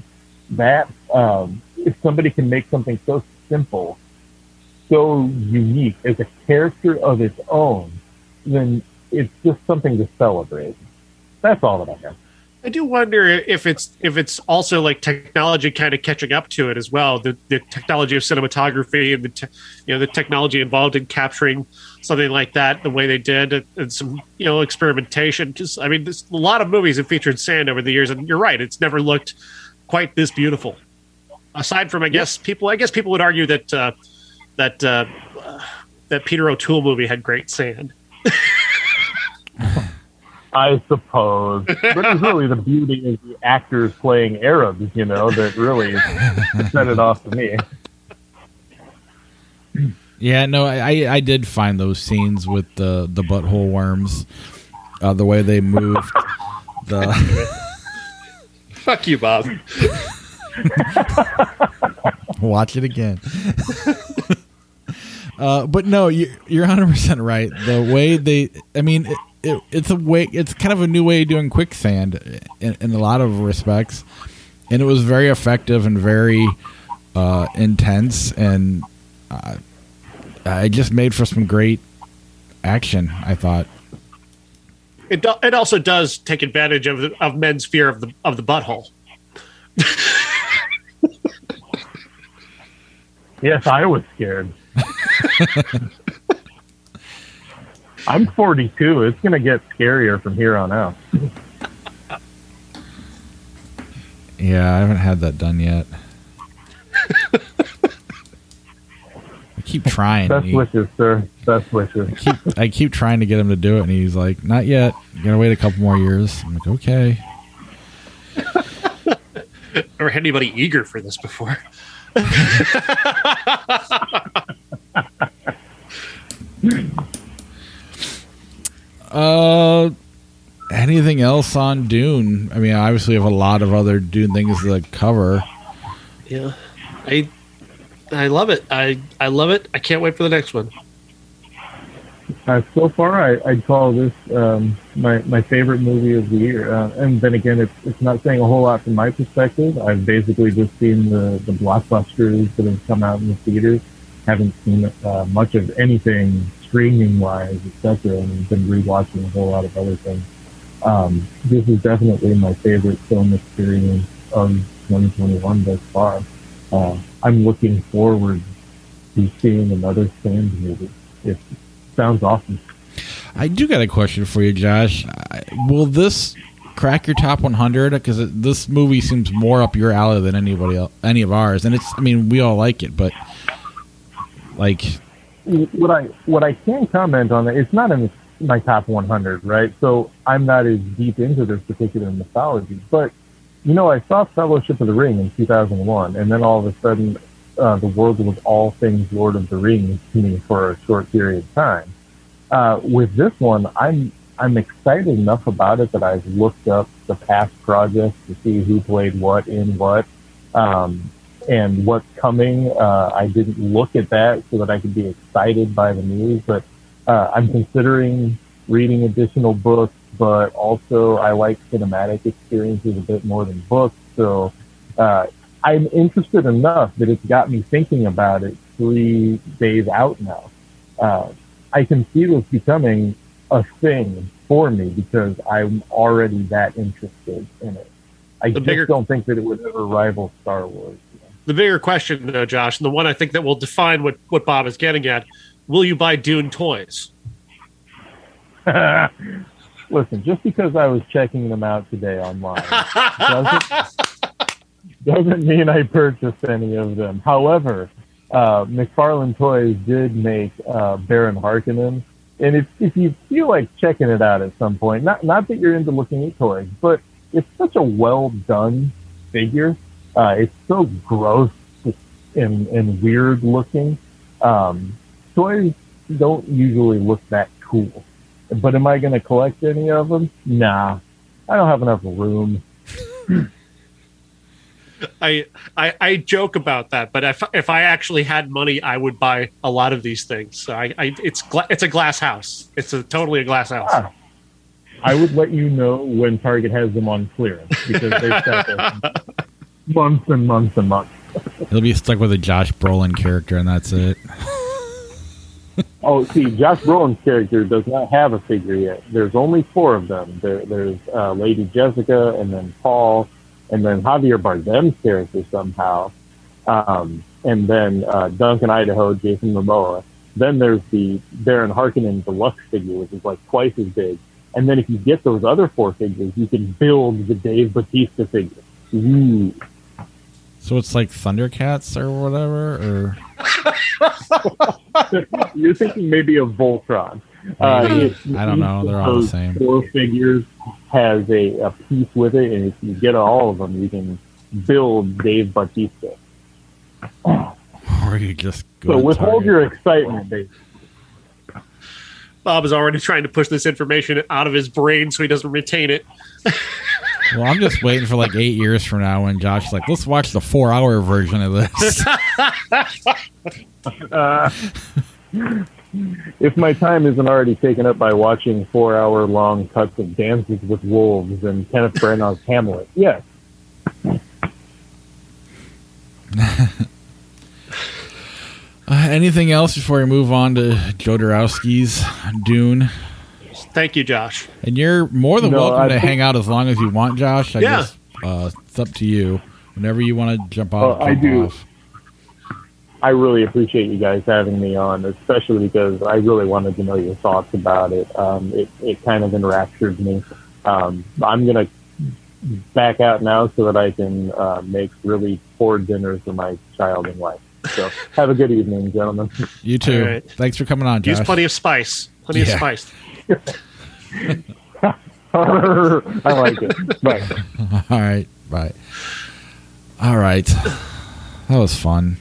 that um, if somebody can make something so simple, so unique as a character of its own, then it's just something to celebrate. That's all that I have. I do wonder if it's if it's also like technology kind of catching up to it as well. The, the technology of cinematography and the te- you know the technology involved in capturing something like that the way they did and some you know experimentation. Because I mean, there's a lot of movies have featured sand over the years, and you're right, it's never looked quite this beautiful. Aside from, I guess people, I guess people would argue that uh, that uh, that Peter O'Toole movie had great sand. <laughs> I suppose. But it's really the beauty of the actors playing Arabs, you know, that really set it off to me. Yeah, no, I I did find those scenes with the the butthole worms, uh, the way they moved. the <laughs> fuck you, Bob. <laughs> Watch it again. <laughs> uh, but no, you, are 100 percent right. The way they, I mean. It, it, it's a way. It's kind of a new way of doing quicksand in, in a lot of respects, and it was very effective and very uh, intense, and uh, it just made for some great action. I thought. It, do, it also does take advantage of the, of men's fear of the of the butthole. <laughs> yes, I was scared. <laughs> I'm 42. It's going to get scarier from here on out. yeah, I haven't had that done yet. <laughs> I keep trying. Best he, wishes, sir. Best wishes. I keep, I keep trying to get him to do it, and he's like, "Not yet. You gotta wait a couple more years." I'm like, "Okay." <laughs> Never had anybody eager for this before. <laughs> Uh, anything else on Dune? I mean, obviously, we have a lot of other Dune things to cover. Yeah, I I love it. I I love it. I can't wait for the next one. Uh, so far, I, I'd call this um, my my favorite movie of the year. Uh, and then again, it's it's not saying a whole lot from my perspective. I've basically just seen the the blockbusters that have come out in the theaters. Haven't seen uh, much of anything streaming wise, etc. And been rewatching a whole lot of other things. Um, this is definitely my favorite film experience of 2021 thus far. Uh, I'm looking forward to seeing another Sand movie. It sounds awesome. I do got a question for you, Josh. Will this crack your top 100? Because this movie seems more up your alley than anybody else, any of ours. And it's, I mean, we all like it, but Like what I what I can comment on it, it's not in my top 100, right? So I'm not as deep into this particular mythology, but you know, I saw Fellowship of the Ring in 2001, and then all of a sudden, uh, the world was all things Lord of the Rings to me for a short period of time. Uh, with this one, I'm I'm excited enough about it that I've looked up the past projects to see who played what in what. Um, and what's coming. Uh, I didn't look at that so that I could be excited by the news, but uh, I'm considering reading additional books. But also, I like cinematic experiences a bit more than books, so uh, I'm interested enough that it's got me thinking about it three days out now. Uh, I can see this becoming a thing for me because I'm already that interested in it. I the just bigger, don't think that it would ever rival Star Wars the bigger question, though, Josh, and the one I think that will define what, what Bob is getting at will you buy Dune toys? <laughs> Listen, just because I was checking them out today online doesn't, <laughs> doesn't mean I purchased any of them. However, uh, McFarlane Toys did make uh, Baron Harkonnen. And if, if you feel like checking it out at some point, not, not that you're into looking at toys, but it's such a well done figure uh, it's so gross and, and weird looking. Um, toys don't usually look that cool. But am I going to collect any of them? Nah, I don't have enough room. <laughs> I, I I joke about that, but if if I actually had money, I would buy a lot of these things. So I, I it's gla- it's a glass house. It's a totally a glass house. Ah, I would let you know when Target has them on clearance because they've got <laughs> months and months and months. He'll be stuck with a Josh Brolin character, and that's it. <laughs> oh, see, Josh Brolin's character does not have a figure yet. There's only four of them. There, there's uh, Lady Jessica, and then Paul, and then Javier Bardem's character somehow, um, and then uh, Duncan Idaho, Jason Momoa. Then there's the Baron Harkonnen deluxe figure, which is like twice as big. And then if you get those other four figures, you can build the Dave Batista figure. Ooh. So it's like Thundercats or whatever, or <laughs> you're thinking maybe of Voltron. Uh, it, I don't know. They're all the same. Four figures has a, a piece with it, and if you get all of them, you can build Dave Batista. Or you just so withhold your excitement, Dave. Bob is already trying to push this information out of his brain so he doesn't retain it. <laughs> Well, I'm just waiting for like eight years from now when Josh's like, let's watch the four hour version of this. <laughs> uh, if my time isn't already taken up by watching four hour long cuts of Dances with Wolves and Kenneth Branagh's <laughs> Hamlet, yes. <laughs> Uh, anything else before we move on to Jodorowsky's Dune? Thank you, Josh. And you're more than no, welcome I to hang out as long as you want, Josh. I yeah. Guess, uh, it's up to you. Whenever you want to jump off, I do. Off. I really appreciate you guys having me on, especially because I really wanted to know your thoughts about it. Um, it, it kind of enraptured me. Um, I'm going to back out now so that I can uh, make really poor dinners for my child and wife. So have a good evening, gentlemen. You too. Right. Thanks for coming on, Josh. Use plenty of spice. Plenty yeah. of spice. I like it. Bye. <laughs> All right. Bye. All right. That was fun.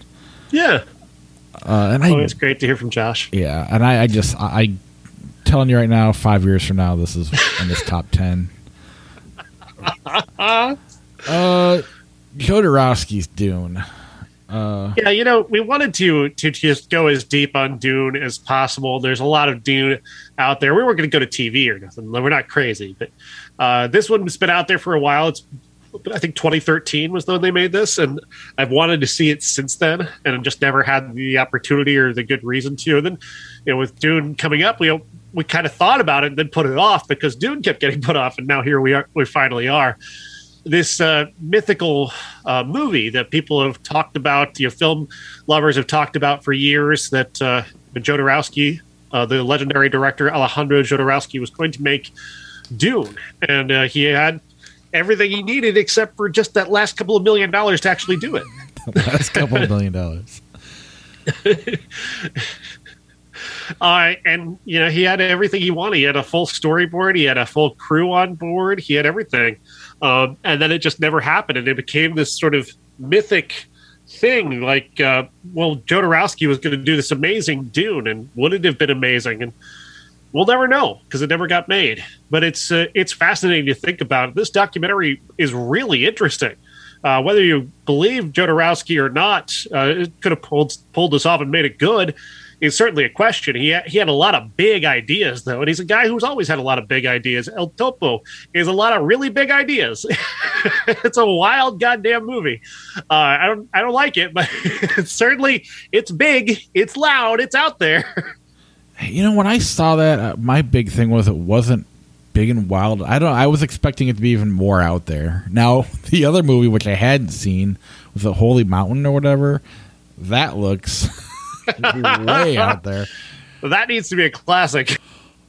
Yeah. Uh, and I, it's great to hear from Josh. Yeah, and I, I just I, I telling you right now, five years from now, this is in this top <laughs> ten. <laughs> uh, Jodorowsky's Dune. Uh, yeah, you know, we wanted to to just go as deep on Dune as possible. There's a lot of Dune out there. We weren't going to go to TV or nothing. We're not crazy, but uh, this one's been out there for a while. It's I think 2013 was when they made this, and I've wanted to see it since then, and I just never had the opportunity or the good reason to. And then, you know, with Dune coming up, we we kind of thought about it and then put it off because Dune kept getting put off, and now here we are. We finally are this uh, mythical uh, movie that people have talked about, you know, film lovers have talked about for years. That uh, Jodorowsky, uh, the legendary director Alejandro Jodorowsky, was going to make Dune, and uh, he had everything he needed except for just that last couple of million dollars to actually do it. <laughs> last couple of million dollars. <laughs> uh, and you know he had everything he wanted. He had a full storyboard. He had a full crew on board. He had everything, um, and then it just never happened. And it became this sort of mythic thing. Like, uh, well, Jodorowsky was going to do this amazing Dune, and would it have been amazing? And we'll never know because it never got made. But it's uh, it's fascinating to think about. This documentary is really interesting. Uh, whether you believe Jodorowsky or not, uh, it could have pulled pulled this off and made it good. Is certainly a question. He had, he had a lot of big ideas though, and he's a guy who's always had a lot of big ideas. El Topo is a lot of really big ideas. <laughs> it's a wild goddamn movie. Uh, I don't I don't like it, but <laughs> certainly it's big, it's loud, it's out there. You know, when I saw that, uh, my big thing was it wasn't big and wild. I don't. I was expecting it to be even more out there. Now, <laughs> the other movie which I hadn't seen was the Holy Mountain or whatever. That looks way out there. <laughs> That needs to be a classic.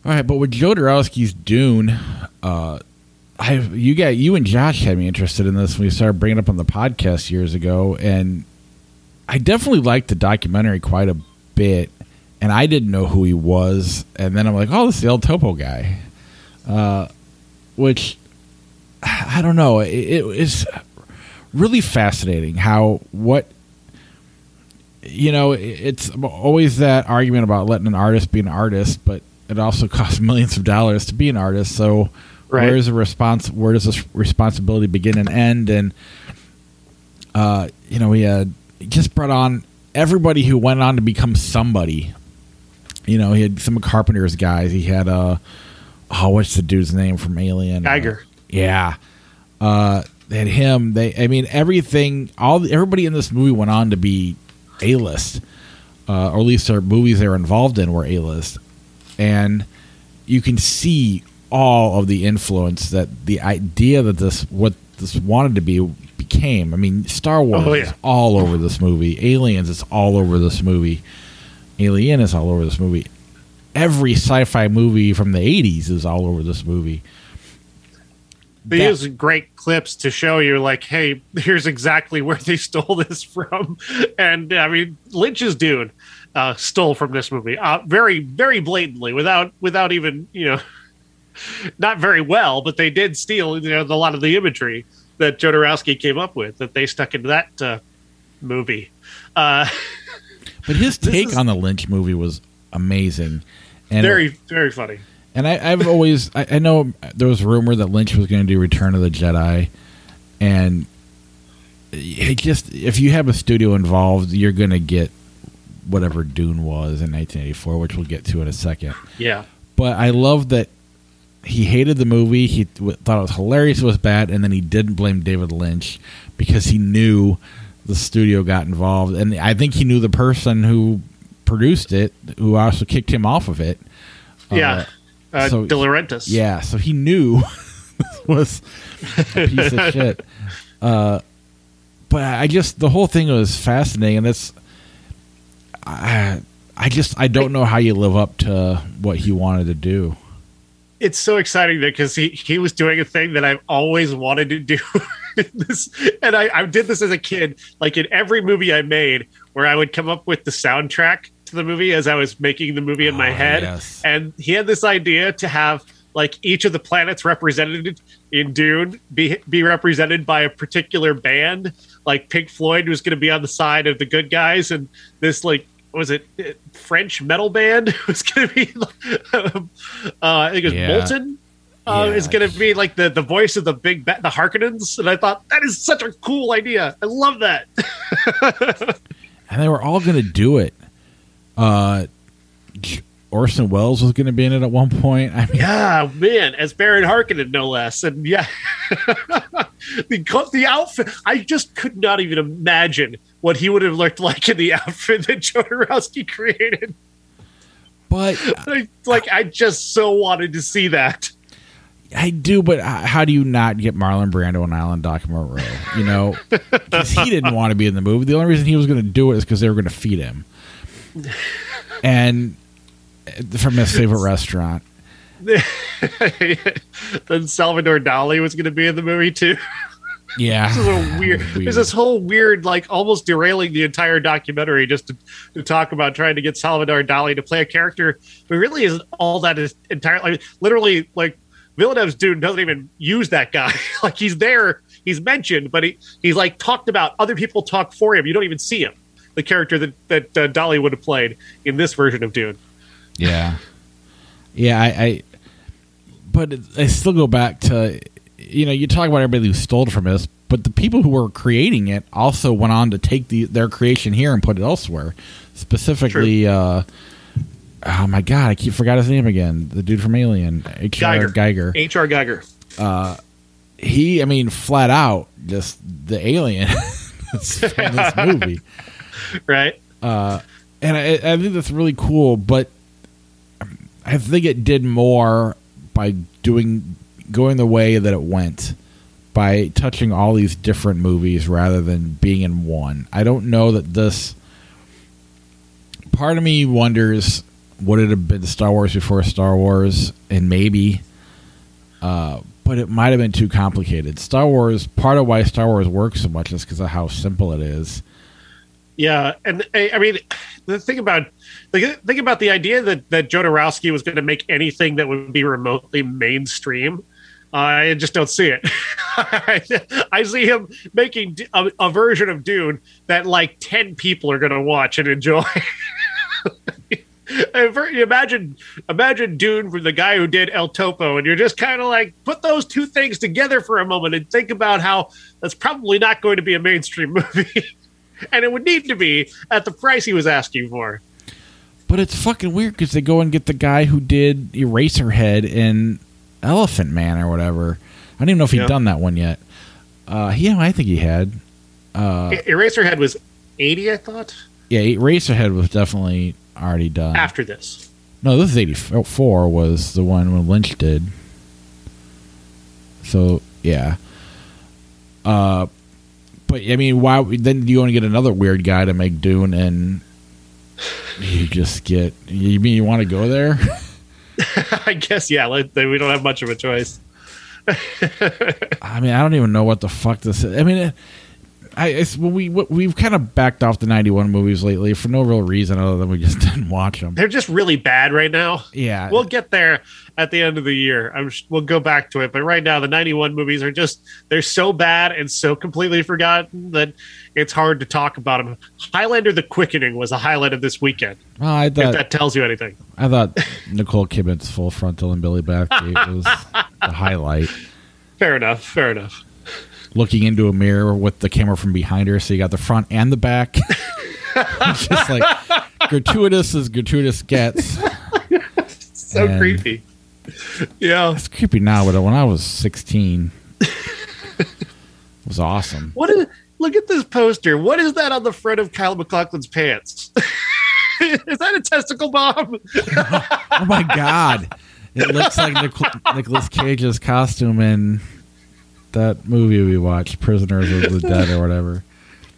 All right, but with Jodorowsky's Dune, uh, I you got you and Josh had me interested in this when we started bringing it up on the podcast years ago, and I definitely liked the documentary quite a bit and I didn't know who he was. And then I'm like, oh, this is the El Topo guy, uh, which I don't know. It, it is really fascinating how what you know. It's always that argument about letting an artist be an artist, but it also <laughs> costs millions of dollars to be an artist. So right. where's the response? Where does this responsibility begin and end? And uh, you know, he had just brought on everybody who went on to become somebody you know, he had some Carpenter's guys. He had uh oh, what's the dude's name from Alien? Giger. Uh, yeah. Uh they had him. They I mean everything all everybody in this movie went on to be A list. Uh, or at least their movies they were involved in were A list. And you can see all of the influence that the idea that this what this wanted to be became. I mean, Star Wars oh, yeah. is all over this movie. Aliens is all over this movie. Alien is all over this movie. Every sci-fi movie from the '80s is all over this movie. They that, use great clips to show you, like, hey, here's exactly where they stole this from. And I mean, Lynch's Dune uh, stole from this movie, uh, very, very blatantly, without, without even, you know, <laughs> not very well, but they did steal, you know, a lot of the imagery that Jodorowsky came up with that they stuck into that uh, movie. Uh, <laughs> But his take is, on the Lynch movie was amazing. And very, very funny. And I, have always, I, I, know there was a rumor that Lynch was going to do Return of the Jedi, and it just if you have a studio involved, you're going to get whatever Dune was in 1984, which we'll get to in a second. Yeah. But I love that he hated the movie. He thought it was hilarious. It was bad, and then he didn't blame David Lynch because he knew the studio got involved, and I think he knew the person who produced it, who also kicked him off of it. Yeah, uh, uh, so, De Laurentiis. Yeah, so he knew <laughs> this was a piece of shit. <laughs> Uh, but I just the whole thing was fascinating, and that's I I just I don't know how you live up to what he wanted to do it's so exciting because he he was doing a thing that I've always wanted to do. <laughs> this, and I, I did this as a kid, like in every movie I made, where I would come up with the soundtrack to the movie as I was making the movie in my oh, head. Yes. And he had this idea to have like each of the planets represented in Dune be be represented by a particular band. Like Pink Floyd was going to be on the side of the good guys, and this like was it French metal band <laughs> was going to be <laughs> uh, I think it was yeah. Molten uh, yeah. is going to be like the the voice of the big ba- the Harkonnens and I thought that is such a cool idea I love that <laughs> and they were all going to do it uh Orson Welles was going to be in it at one point. I mean, yeah, man, as Baron Harkonnen, no less. And yeah, <laughs> the the outfit. I just could not even imagine what he would have looked like in the outfit that Jodorowsky created. But <laughs> like, I just so wanted to see that. I do, but how do you not get Marlon Brando and Island Doc Monroe? You know, <laughs> because he didn't want to be in the movie. The only reason he was going to do it is because they were going to feed him. <laughs> And uh, from his favorite restaurant. <laughs> then Salvador Dali was going to be in the movie too. Yeah, <laughs> this is a weird, weird. There's this whole weird, like almost derailing the entire documentary just to, to, talk about trying to get Salvador Dali to play a character who really isn't all that is entirely, like, literally, like Villeneuve's Dune doesn't even use that guy. like he's there, he's mentioned, but he he's like talked about. Other people talk for him. You don't even see him. The character that that uh, Dali would have played in this version of Dune. Yeah, yeah. I, I but I still go back to you know, you talk about everybody who stole from us, but the people who were creating it also went on to take the, their creation here and put it elsewhere. Specifically, uh, oh my god, I keep forgot his name again. The dude from Alien, H.R. Giger, H.R. Giger. Uh, he, I mean, flat out, just the alien <laughs> in this movie, <laughs> <laughs> right? Uh, and I, I think that's really cool, but I think it did more by doing going the way that it went by touching all these different movies rather than being in one. I don't know that this. Part of me wonders would it have been Star Wars before Star Wars, and maybe, uh, but it might have been too complicated. Star Wars. Part of why Star Wars works so much is because of how simple it is. Yeah, and eh, I mean, the thing about the thing about the idea that that Jodorowsky was going to make anything that would be remotely mainstream I just don't see it. <laughs> I see him making a, a, version of Dune that like 10 people are going to watch and enjoy. <laughs> imagine imagine Dune from the guy who did El Topo, and you're just kind of like put those two things together for a moment and think about how that's probably not going to be a mainstream <laughs> movie, and it would need to be at the price he was asking for. But it's fucking weird because they go and get the guy who did Eraserhead and Elephant Man or whatever. I don't even know if he'd yeah. done that one yet. Uh, yeah, I think he had. Uh, Eraserhead was eighty, I thought. Yeah, Eraserhead was definitely already done after this. No, this is eighty four. Was the one when Lynch did. So yeah. Uh, but I mean, why then do you want to get another weird guy to make Dune and you just get? You mean you want to go there? <laughs> I guess yeah. Like, we don't have much of a choice. <laughs> I mean, I don't even know what the fuck this is. I mean, it, I it's, well, we we've kind of backed off the '91 movies lately for no real reason other than we just <laughs> didn't watch them. They're just really bad right now. Yeah, we'll get there at the end of the year. I'm, we'll go back to it, but right now the '91 movies are just they're so bad and so completely forgotten that it's hard to talk about them. Highlander: The Quickening was a highlight of this weekend. Well, I thought, if that tells you anything. I thought Nicole Kidman's full frontal and Billy Bathgate was <laughs> the highlight. Fair enough. Fair enough looking into a mirror with the camera from behind her, so you got the front and the back. <laughs> just like gratuitous as gratuitous gets. so and creepy. Yeah, it's creepy now, but when I was sixteen, it was awesome. What is? Look at this poster. What is that on the front of Kyle MacLachlan's pants? <laughs> is that a testicle bomb? <laughs> oh my god! It looks like Nic- Nicolas Cage's costume in that movie we watched, Prisoners of the Dead or whatever.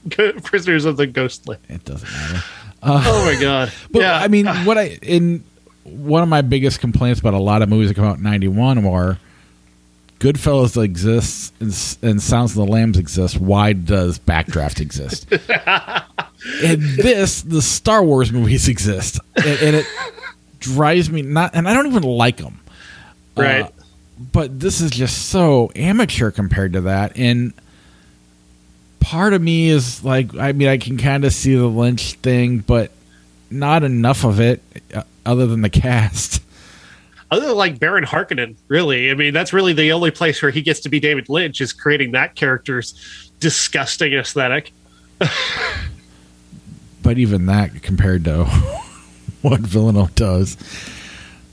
<laughs> Prisoners of the Ghostland. It doesn't matter. Uh, <laughs> oh my god! But yeah. I mean, what I in one of my biggest complaints about a lot of movies that come out in '91 were Goodfellas exists and, and Sounds of the Lambs exists. Why does Backdraft exist? <laughs> and this, the Star Wars movies exist, and, and, it drives me not. And I don't even like them. Right. Uh, but this is just so amateur compared to that. And part of me is like i mean i can kind of see the lynch thing but not enough of it uh, other than the cast. Other than like baron harkonnen really. I mean that's really the only place where he gets to be david lynch is creating that character's disgusting aesthetic. <laughs> But even that compared to <laughs> what villeneuve does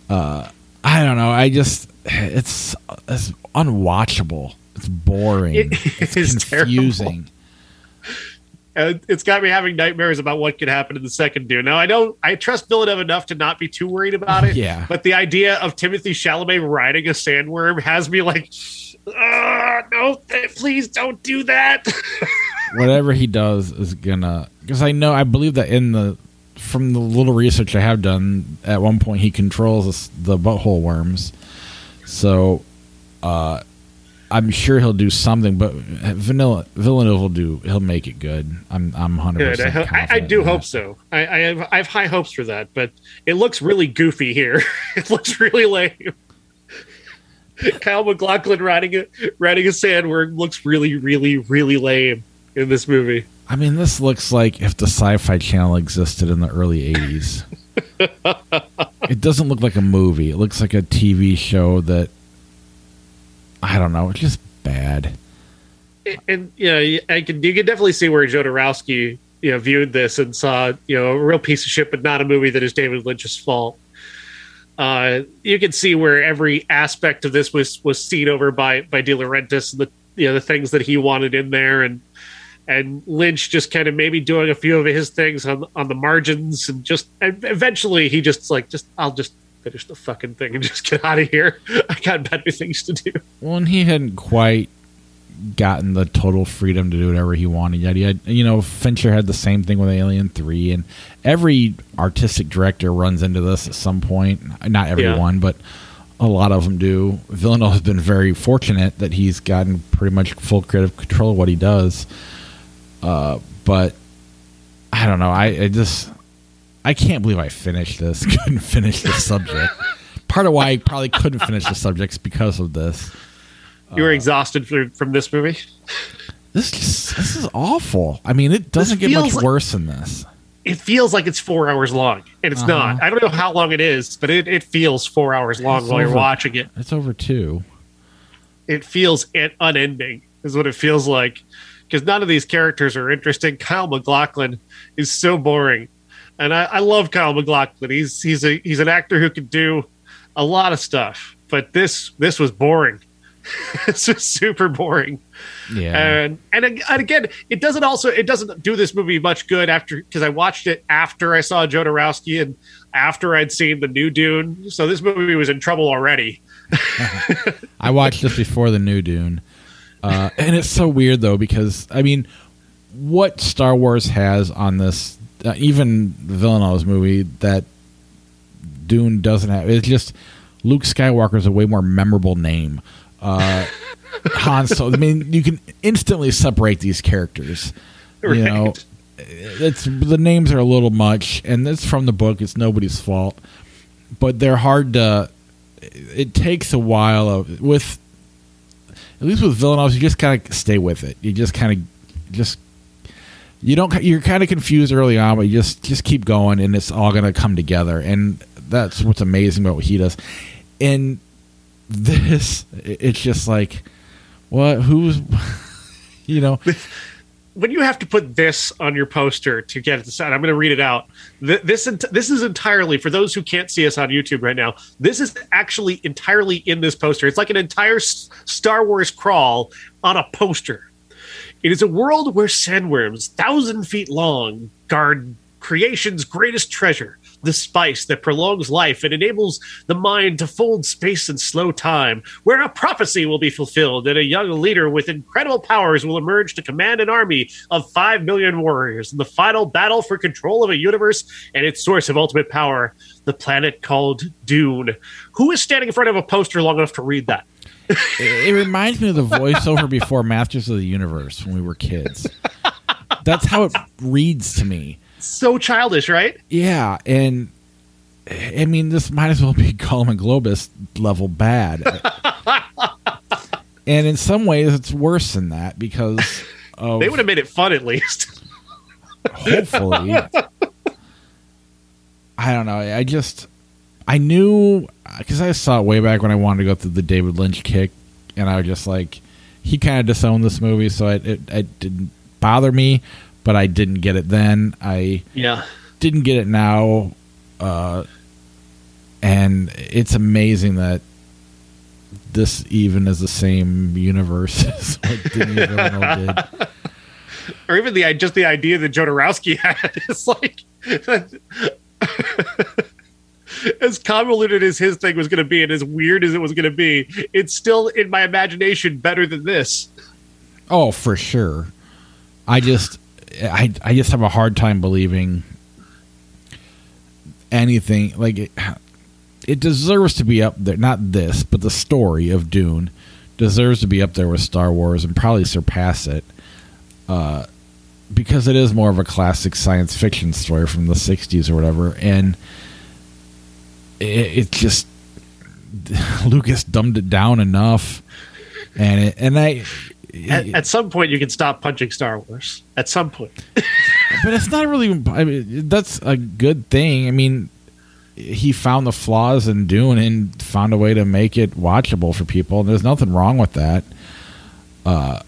uh i don't know. I just it's it's unwatchable. It's boring. It it's confusing. And it's got me having nightmares about what could happen in the second Dune. Now I don't I trust Villeneuve enough to not be too worried about it. yeah. But the idea of Timothée Chalamet riding a sandworm has me like, ah, no, please don't do that. <laughs> Whatever he does is gonna because I know I believe that in the from the little research I have done, at one point he controls the butthole worms. So, uh, I'm sure he'll do something, but Vanilla Villeneuve will do. He'll make it good. I'm I'm hundred percent. I, I, do hope so. I, I, have I have high hopes for that, but it looks really goofy here. <laughs> it looks really lame. <laughs> Kyle MacLachlan riding a riding a sandworm looks really, really, really lame in this movie. I mean, this looks like if the Sci-Fi Channel existed in the early '80s. <laughs> it doesn't look like a movie. It looks like a TV show that I don't know. It's just bad. And you know, I can you can definitely see where Jodorowsky you know viewed this and saw you know a real piece of shit, but not a movie that is David Lynch's fault. Uh, you can see where every aspect of this was was seen over by by De Laurentiis and the you know the things that he wanted in there, and and Lynch just kind of maybe doing a few of his things on on the margins, and just and eventually he just like just I'll just finish the fucking thing and <laughs> just get out of here. I got better things to do. Well, and he hadn't quite gotten the total freedom to do whatever he wanted yet. He had, you know, Fincher had the same thing with Alien Three, and every artistic director runs into this at some point. Not everyone, yeah. but a lot of them do. Villeneuve has been very fortunate that he's gotten pretty much full creative control of what he does. Uh, but I don't know. I, I just I can't believe I finished this. <laughs> Couldn't finish the subject. Part of why I probably couldn't finish the subjects because of this. You were uh, exhausted from, from this movie. This just this is awful. I mean, it doesn't get much like, worse than this. It feels like it's four hours long, and it's uh-huh. not. I don't know how long it is, but it, it feels four hours long it's while over, you're watching it. It's over two. It feels unending, is what it feels like, because none of these characters are interesting. Kyle MacLachlan is so boring and I, I love Kyle MacLachlan. He's he's a he's an actor who can do a lot of stuff, but this this was boring. <laughs> it's just super boring. Yeah, and and and again, it doesn't also it doesn't do this movie much good after because I watched it after I saw Jodorowsky and after I'd seen the new Dune, so this movie was in trouble already. <laughs> I watched this before the new Dune, uh, and it's so weird though because I mean, what Star Wars has on this uh, even Villeneuve's movie that Dune doesn't have. It's just Luke Skywalker is a way more memorable name. Uh, Han Solo. I mean, you can instantly separate these characters. Right. You know, it's the names are a little much, and it's from the book. It's nobody's fault, but they're hard to. It takes a while of with. At least with Villeneuve, you just kind of stay with it. You just kind of just you don't you're kind of confused early on, but you just just keep going, and it's all going to come together. And that's what's amazing about what he does. And this, it's just like, what? Who's, <laughs> you know. When you have to put this on your poster to get it to sound, I'm going to read it out. This this is entirely for those who can't see us on YouTube right now. This is actually entirely in this poster. It's like an entire Star Wars crawl on a poster it is a world where sandworms, thousand feet long, guard creation's greatest treasure, the spice that prolongs life and enables the mind to fold space and slow time, where a prophecy will be fulfilled and a young leader with incredible powers will emerge to command an army of five million warriors in the final battle for control of a universe and its source of ultimate power, the planet called Dune. Who is standing in front of a poster long enough to read that? it, it reminds me of the voiceover before Masters of the Universe when we were kids. That's how it reads to me. So childish, right? Yeah, and I mean, this might as well be <laughs> Golan and Globus level bad. <laughs> and in some ways, it's worse than that because <laughs> of, they would have made it fun at least. hopefully, I don't know. I just I knew because I saw it way back when I wanted to go through the David Lynch kick, and I was just like, he kind of disowned this movie, so it, it, it didn't bother me, but I didn't get it then. I yeah didn't get it now, uh, and it's amazing that this even is the same universe <laughs> as what Villeneuve did. <laughs> Or even the just the idea that Jodorowsky <laughs> had is like as convoluted as his thing was going to be and as weird as it was going to be, it's still in my imagination better than this. Oh, for sure. I just, I, I just have a hard time believing anything like it. It deserves to be up there. Not this, but the story of Dune deserves to be up there with Star Wars and probably surpass it. Uh, because it is more of a classic science fiction story from the 60s or whatever and it, it just <laughs> Lucas dumbed it down enough and it, and I at, at, some point you can stop punching Star Wars at some point <laughs> but it's not really I mean that's a good thing I mean he found the flaws in Dune and found a way to make it watchable for people. And there's nothing wrong with that. Uh,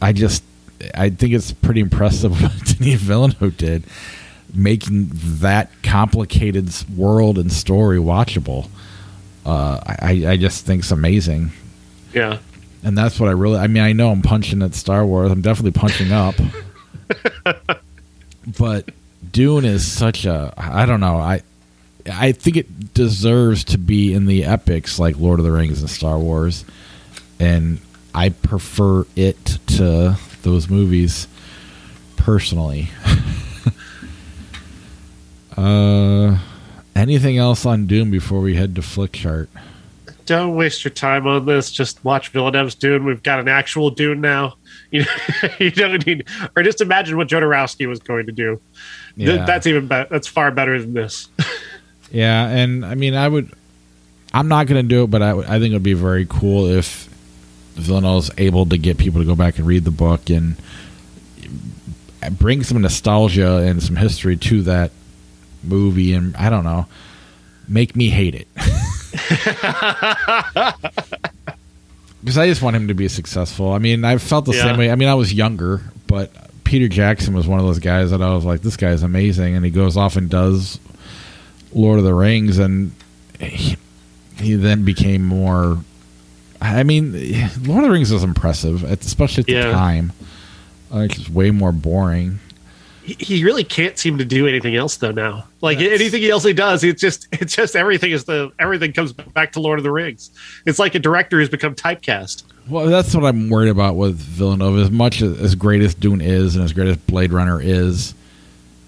I just I think it's pretty impressive <laughs> what Denis Villeneuve did, making that complicated world and story watchable. Uh, I I just think it's amazing. Yeah, and that's what I really. I mean, I know I'm punching at Star Wars. I'm definitely punching up, <laughs> but Dune is such a. I don't know. I I think it deserves to be in the epics like Lord of the Rings and Star Wars, and I prefer it to those movies personally. <laughs> uh, anything else on Dune before we head to Flickchart? Don't waste your time on this. Just watch Villeneuve's Dune. We've got an actual Dune now. <laughs> You, know, you don't need, or just imagine what Jodorowsky was going to do. Yeah. That's even better. That's far better than this. <laughs> Yeah, and I mean, I would. I'm not going to do it, but I, I think it would be very cool if Villeneuve's able to get people to go back and read the book and bring some nostalgia and some history to that movie, and I don't know, make me hate it. because <laughs> I just want him to be successful. I mean, I felt the yeah. same way. I mean, I was younger, but Peter Jackson was one of those guys that I was like, this guy's amazing, and he goes off and does Lord of the Rings, and he, he then became more. I mean, Lord of the Rings was impressive, especially at the yeah. time. Uh, it's way more boring. He, he really can't seem to do anything else though now. Like That's, anything else he does, it's just it's just everything is the everything comes back to Lord of the Rings. It's like a director who's become typecast. Well, that's what I'm worried about with Villeneuve. As much as, as great as Dune is, and as great as Blade Runner is,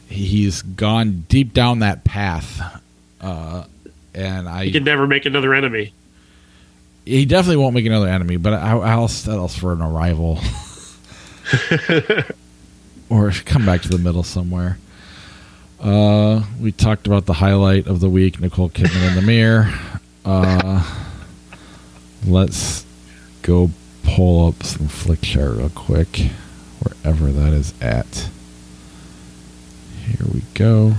he's gone deep down that path, uh, and I he can never make another enemy. He definitely won't make another enemy, but I, I'll settle for an arrival, <laughs> or come back to the middle somewhere. Uh, we talked about the highlight of the week, Nicole Kidman in the mirror. Uh, let's go pull up some Flickchart real quick, wherever that is at. Here we go.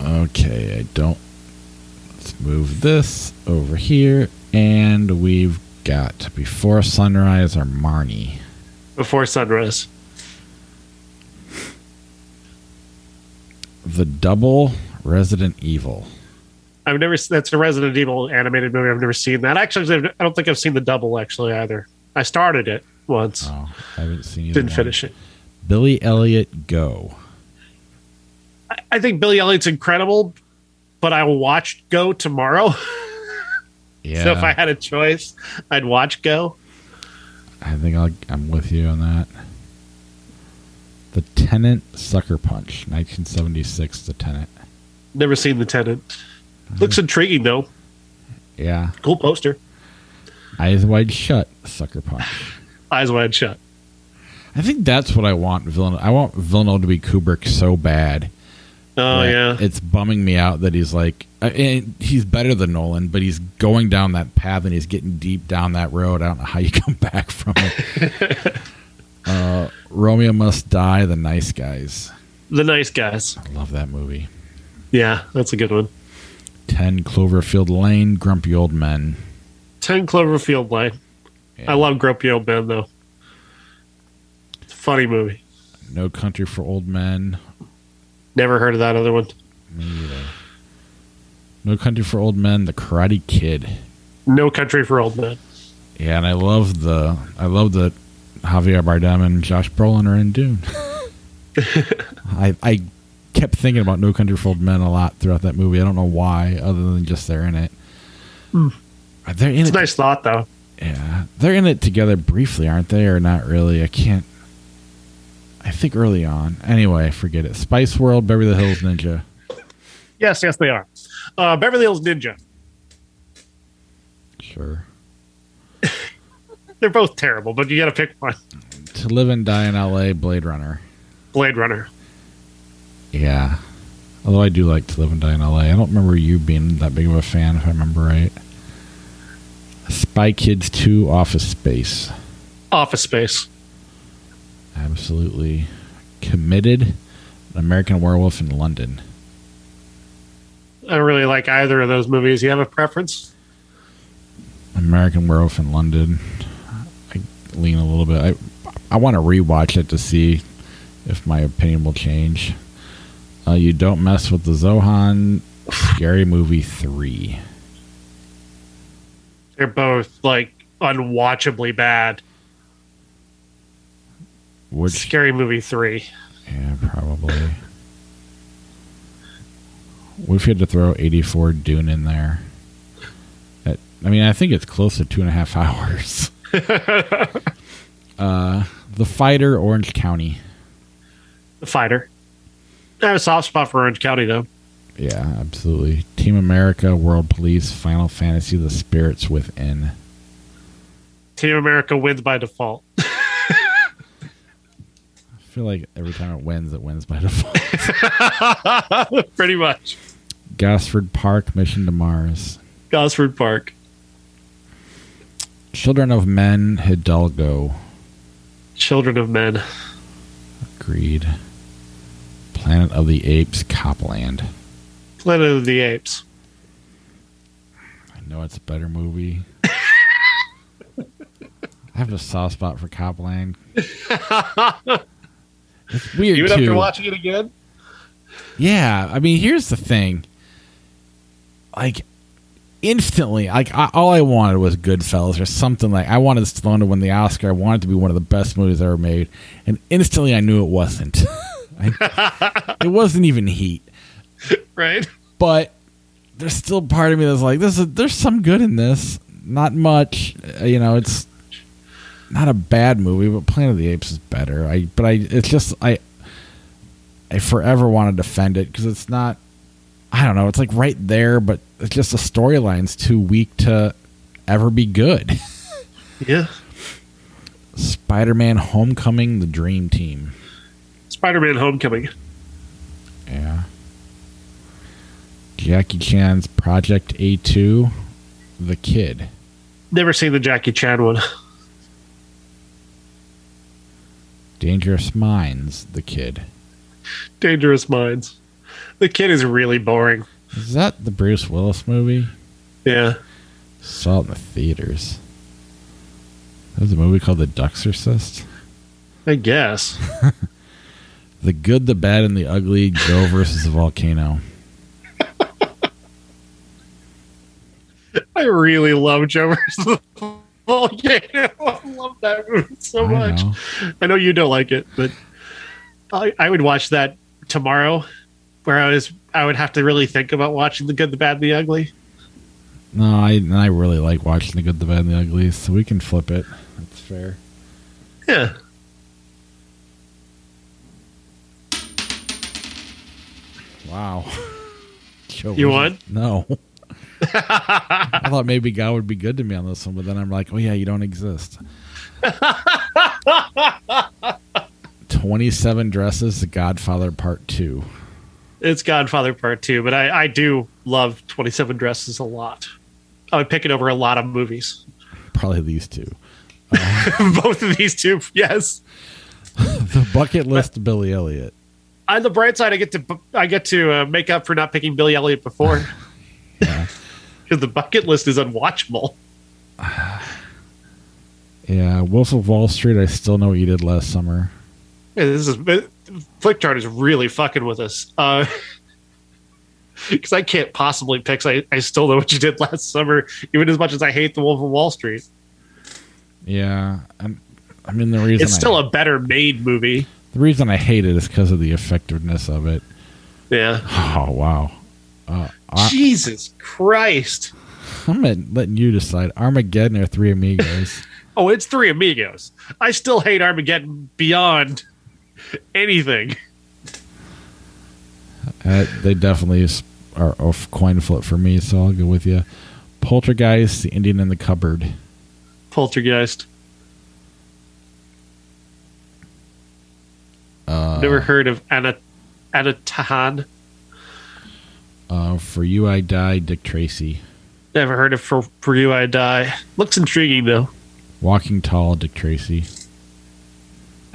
Okay, I don't. Let's move this over here, and we've got Before Sunrise or Marnie. Before Sunrise. The Double Resident Evil. I've never. That's a Resident Evil animated movie. I've never seen that. Actually, I don't think I've seen the Double actually either. I started it once. Oh, I haven't seen. It. Didn't one. finish it. Billy Elliot Go. I, I think Billy Elliot's incredible, but I will watch Go tomorrow. yeah. <laughs> So if I had a choice, I'd watch Go. I think I'll, I'm with you on that. The Tenant Sucker Punch, 1976. The Tenant. Never seen The Tenant. Uh-huh. Looks intriguing though. Yeah. Cool poster. Eyes wide shut. Sucker Punch. <sighs> Eyes wide shut. I think that's what I want Villeneuve. I want Villeneuve to be Kubrick so bad. Oh yeah, it's bumming me out that he's like, uh, he's better than Nolan, but he's going down that path and he's getting deep down that road. I don't know how you <laughs> come back from it. <laughs> uh, Romeo Must Die, The Nice Guys. The Nice Guys. I love that movie. Yeah, that's a good one. 10 Cloverfield Lane, Grumpy Old Men. 10 Cloverfield Lane. Yeah. I love Grumpy Old Men, though. Funny movie. No Country for Old Men. Never heard of that other one. Me either. No Country for Old Men, The Karate Kid. No Country for Old Men. Yeah, and I love the I love that Javier Bardem and Josh Brolin are in Dune. <laughs> I I kept thinking about No Country for Old Men a lot throughout that movie. I don't know why, other than just they're in it. Mm. They're in it's it, a nice thought, though. Yeah, they're in it together briefly, aren't they, or not really? I can't I think early on. Anyway, forget it. Spice World, Beverly Hills Ninja. Yes, yes, they are. Uh, Beverly Hills Ninja. Sure. <laughs> They're both terrible, but you got to pick one. To Live and Die in L.A., Blade Runner. Blade Runner. Yeah. Although I do like To Live and Die in L.A. I don't remember you being that big of a fan, if I remember right. Spy Kids 2 Office Space. Office Space. Absolutely. Committed. American Werewolf in London. I don't really like either of those movies. You have a preference? American Werewolf in London. I lean a little bit. I I want to rewatch it to see if my opinion will change. Uh, you don't mess with the Zohan. Scary Movie three. They're both like unwatchably bad. Which Scary Movie three? Yeah, probably. You had to throw 84 Dune in there? At, I mean, I think it's close to two and a half <laughs> hours. uh, the Fighter, Orange County. The Fighter. I have a soft spot for Orange County, though. Yeah, absolutely. Team America, World Police, Final Fantasy, The Spirits Within. Team America wins by default. <laughs> I feel like every time it wins, it wins by <laughs> default. <laughs> Pretty much. Gosford Park, Mission to Mars. Gosford Park. Children of Men, Hidalgo. Children of Men. Agreed. Planet of the Apes, Copland. Planet of the Apes. I know it's a better movie. <laughs> I have a soft spot for Copland. It's weird Even too. after watching it again? Yeah, I mean, here's the thing. Like, instantly, like I, all I wanted was Goodfellas or something like. I wanted Stallone to win the Oscar. I wanted it to be one of the best movies ever made, and instantly I knew it wasn't. <laughs> I, it wasn't even Heat, <laughs> Right? but there's still part of me that's like, "This is there's some good in this. Not much, Uh, you know. It's not a bad movie, but Planet of the Apes is better. I but I it's just I I forever want to defend it because it's not. I don't know. It's like right there, but it's just the storyline's too weak to ever be good. <laughs> Yeah. Spider-Man: Homecoming, The Dream Team. Spider Man Homecoming. Yeah. Jackie Chan's Project A2, The Kid. Never seen the Jackie Chan one. <laughs> Dangerous Minds, The Kid. Dangerous Minds. The kid is really boring. Is that the Bruce Willis movie? Yeah. Saw it in the theaters. There's a movie called The Duxorcist. I guess. <laughs> The Good, the Bad, and the Ugly. Joe versus the Volcano. <laughs> I really love Joe versus the Oh, Volcano. <laughs> I love that movie so I much. know. I know you don't like it, but I, I would watch that tomorrow, where I was I would have to really think about watching the good, the bad, and the ugly. No, I I really like watching The Good, the Bad, and the Ugly, so we can flip it. That's fair. Yeah. Wow. <laughs> Joe You won? No. I thought maybe God would be good to me on this one, but then I'm like, oh yeah, you don't exist. Twenty-seven dresses, The Godfather Part Two. It's Godfather Part Two, but I, I do love Twenty Seven Dresses a lot. I would pick it over a lot of movies. Probably these two. <laughs> Both of these two, yes. The bucket list, Billy Elliot. On the bright side, I get to I get to uh, make up for not picking Billy Elliot before <laughs> Yeah, because the bucket list is unwatchable. yeah. Wolf of Wall Street. I still know what you did last summer. Yeah, this is Flickchart is really fucking with us. Uh, <laughs> because I can't possibly pick. So I, I still know what you did last summer, even as much as I hate the Wolf of Wall Street. Yeah, I'm, I mean the reason It's still I, a better made movie. the reason I hate it is because of the effectiveness of it. Yeah. <sighs> Oh wow. Uh, I, Jesus Christ. I'm letting you decide. Armageddon or Three Amigos. <laughs> Oh, it's Three Amigos. I still hate Armageddon beyond anything. Uh, they definitely are off coin flip for me, so I'll go with you. Poltergeist, The Indian in the Cupboard. Poltergeist. Uh, Never heard of Anna Anatahan. Uh, for you, I die. Dick Tracy. Never heard of For For You I Die. Looks intriguing though. Walking Tall. Dick Tracy. <sighs>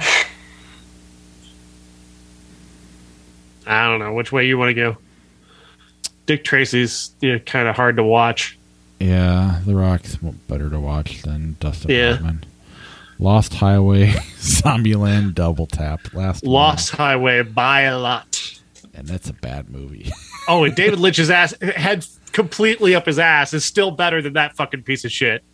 I don't know which way you want to go. Dick Tracy's you know, kind of hard to watch. Yeah, The Rock's better to watch than Dustin Yeah. Hoffman. Lost Highway, <laughs> Zombieland, Double Tap. Last one. Lost Highway by a lot. and that's a bad movie. <laughs> Oh, and David Lynch's ass head completely up his ass is still better than that fucking piece of shit.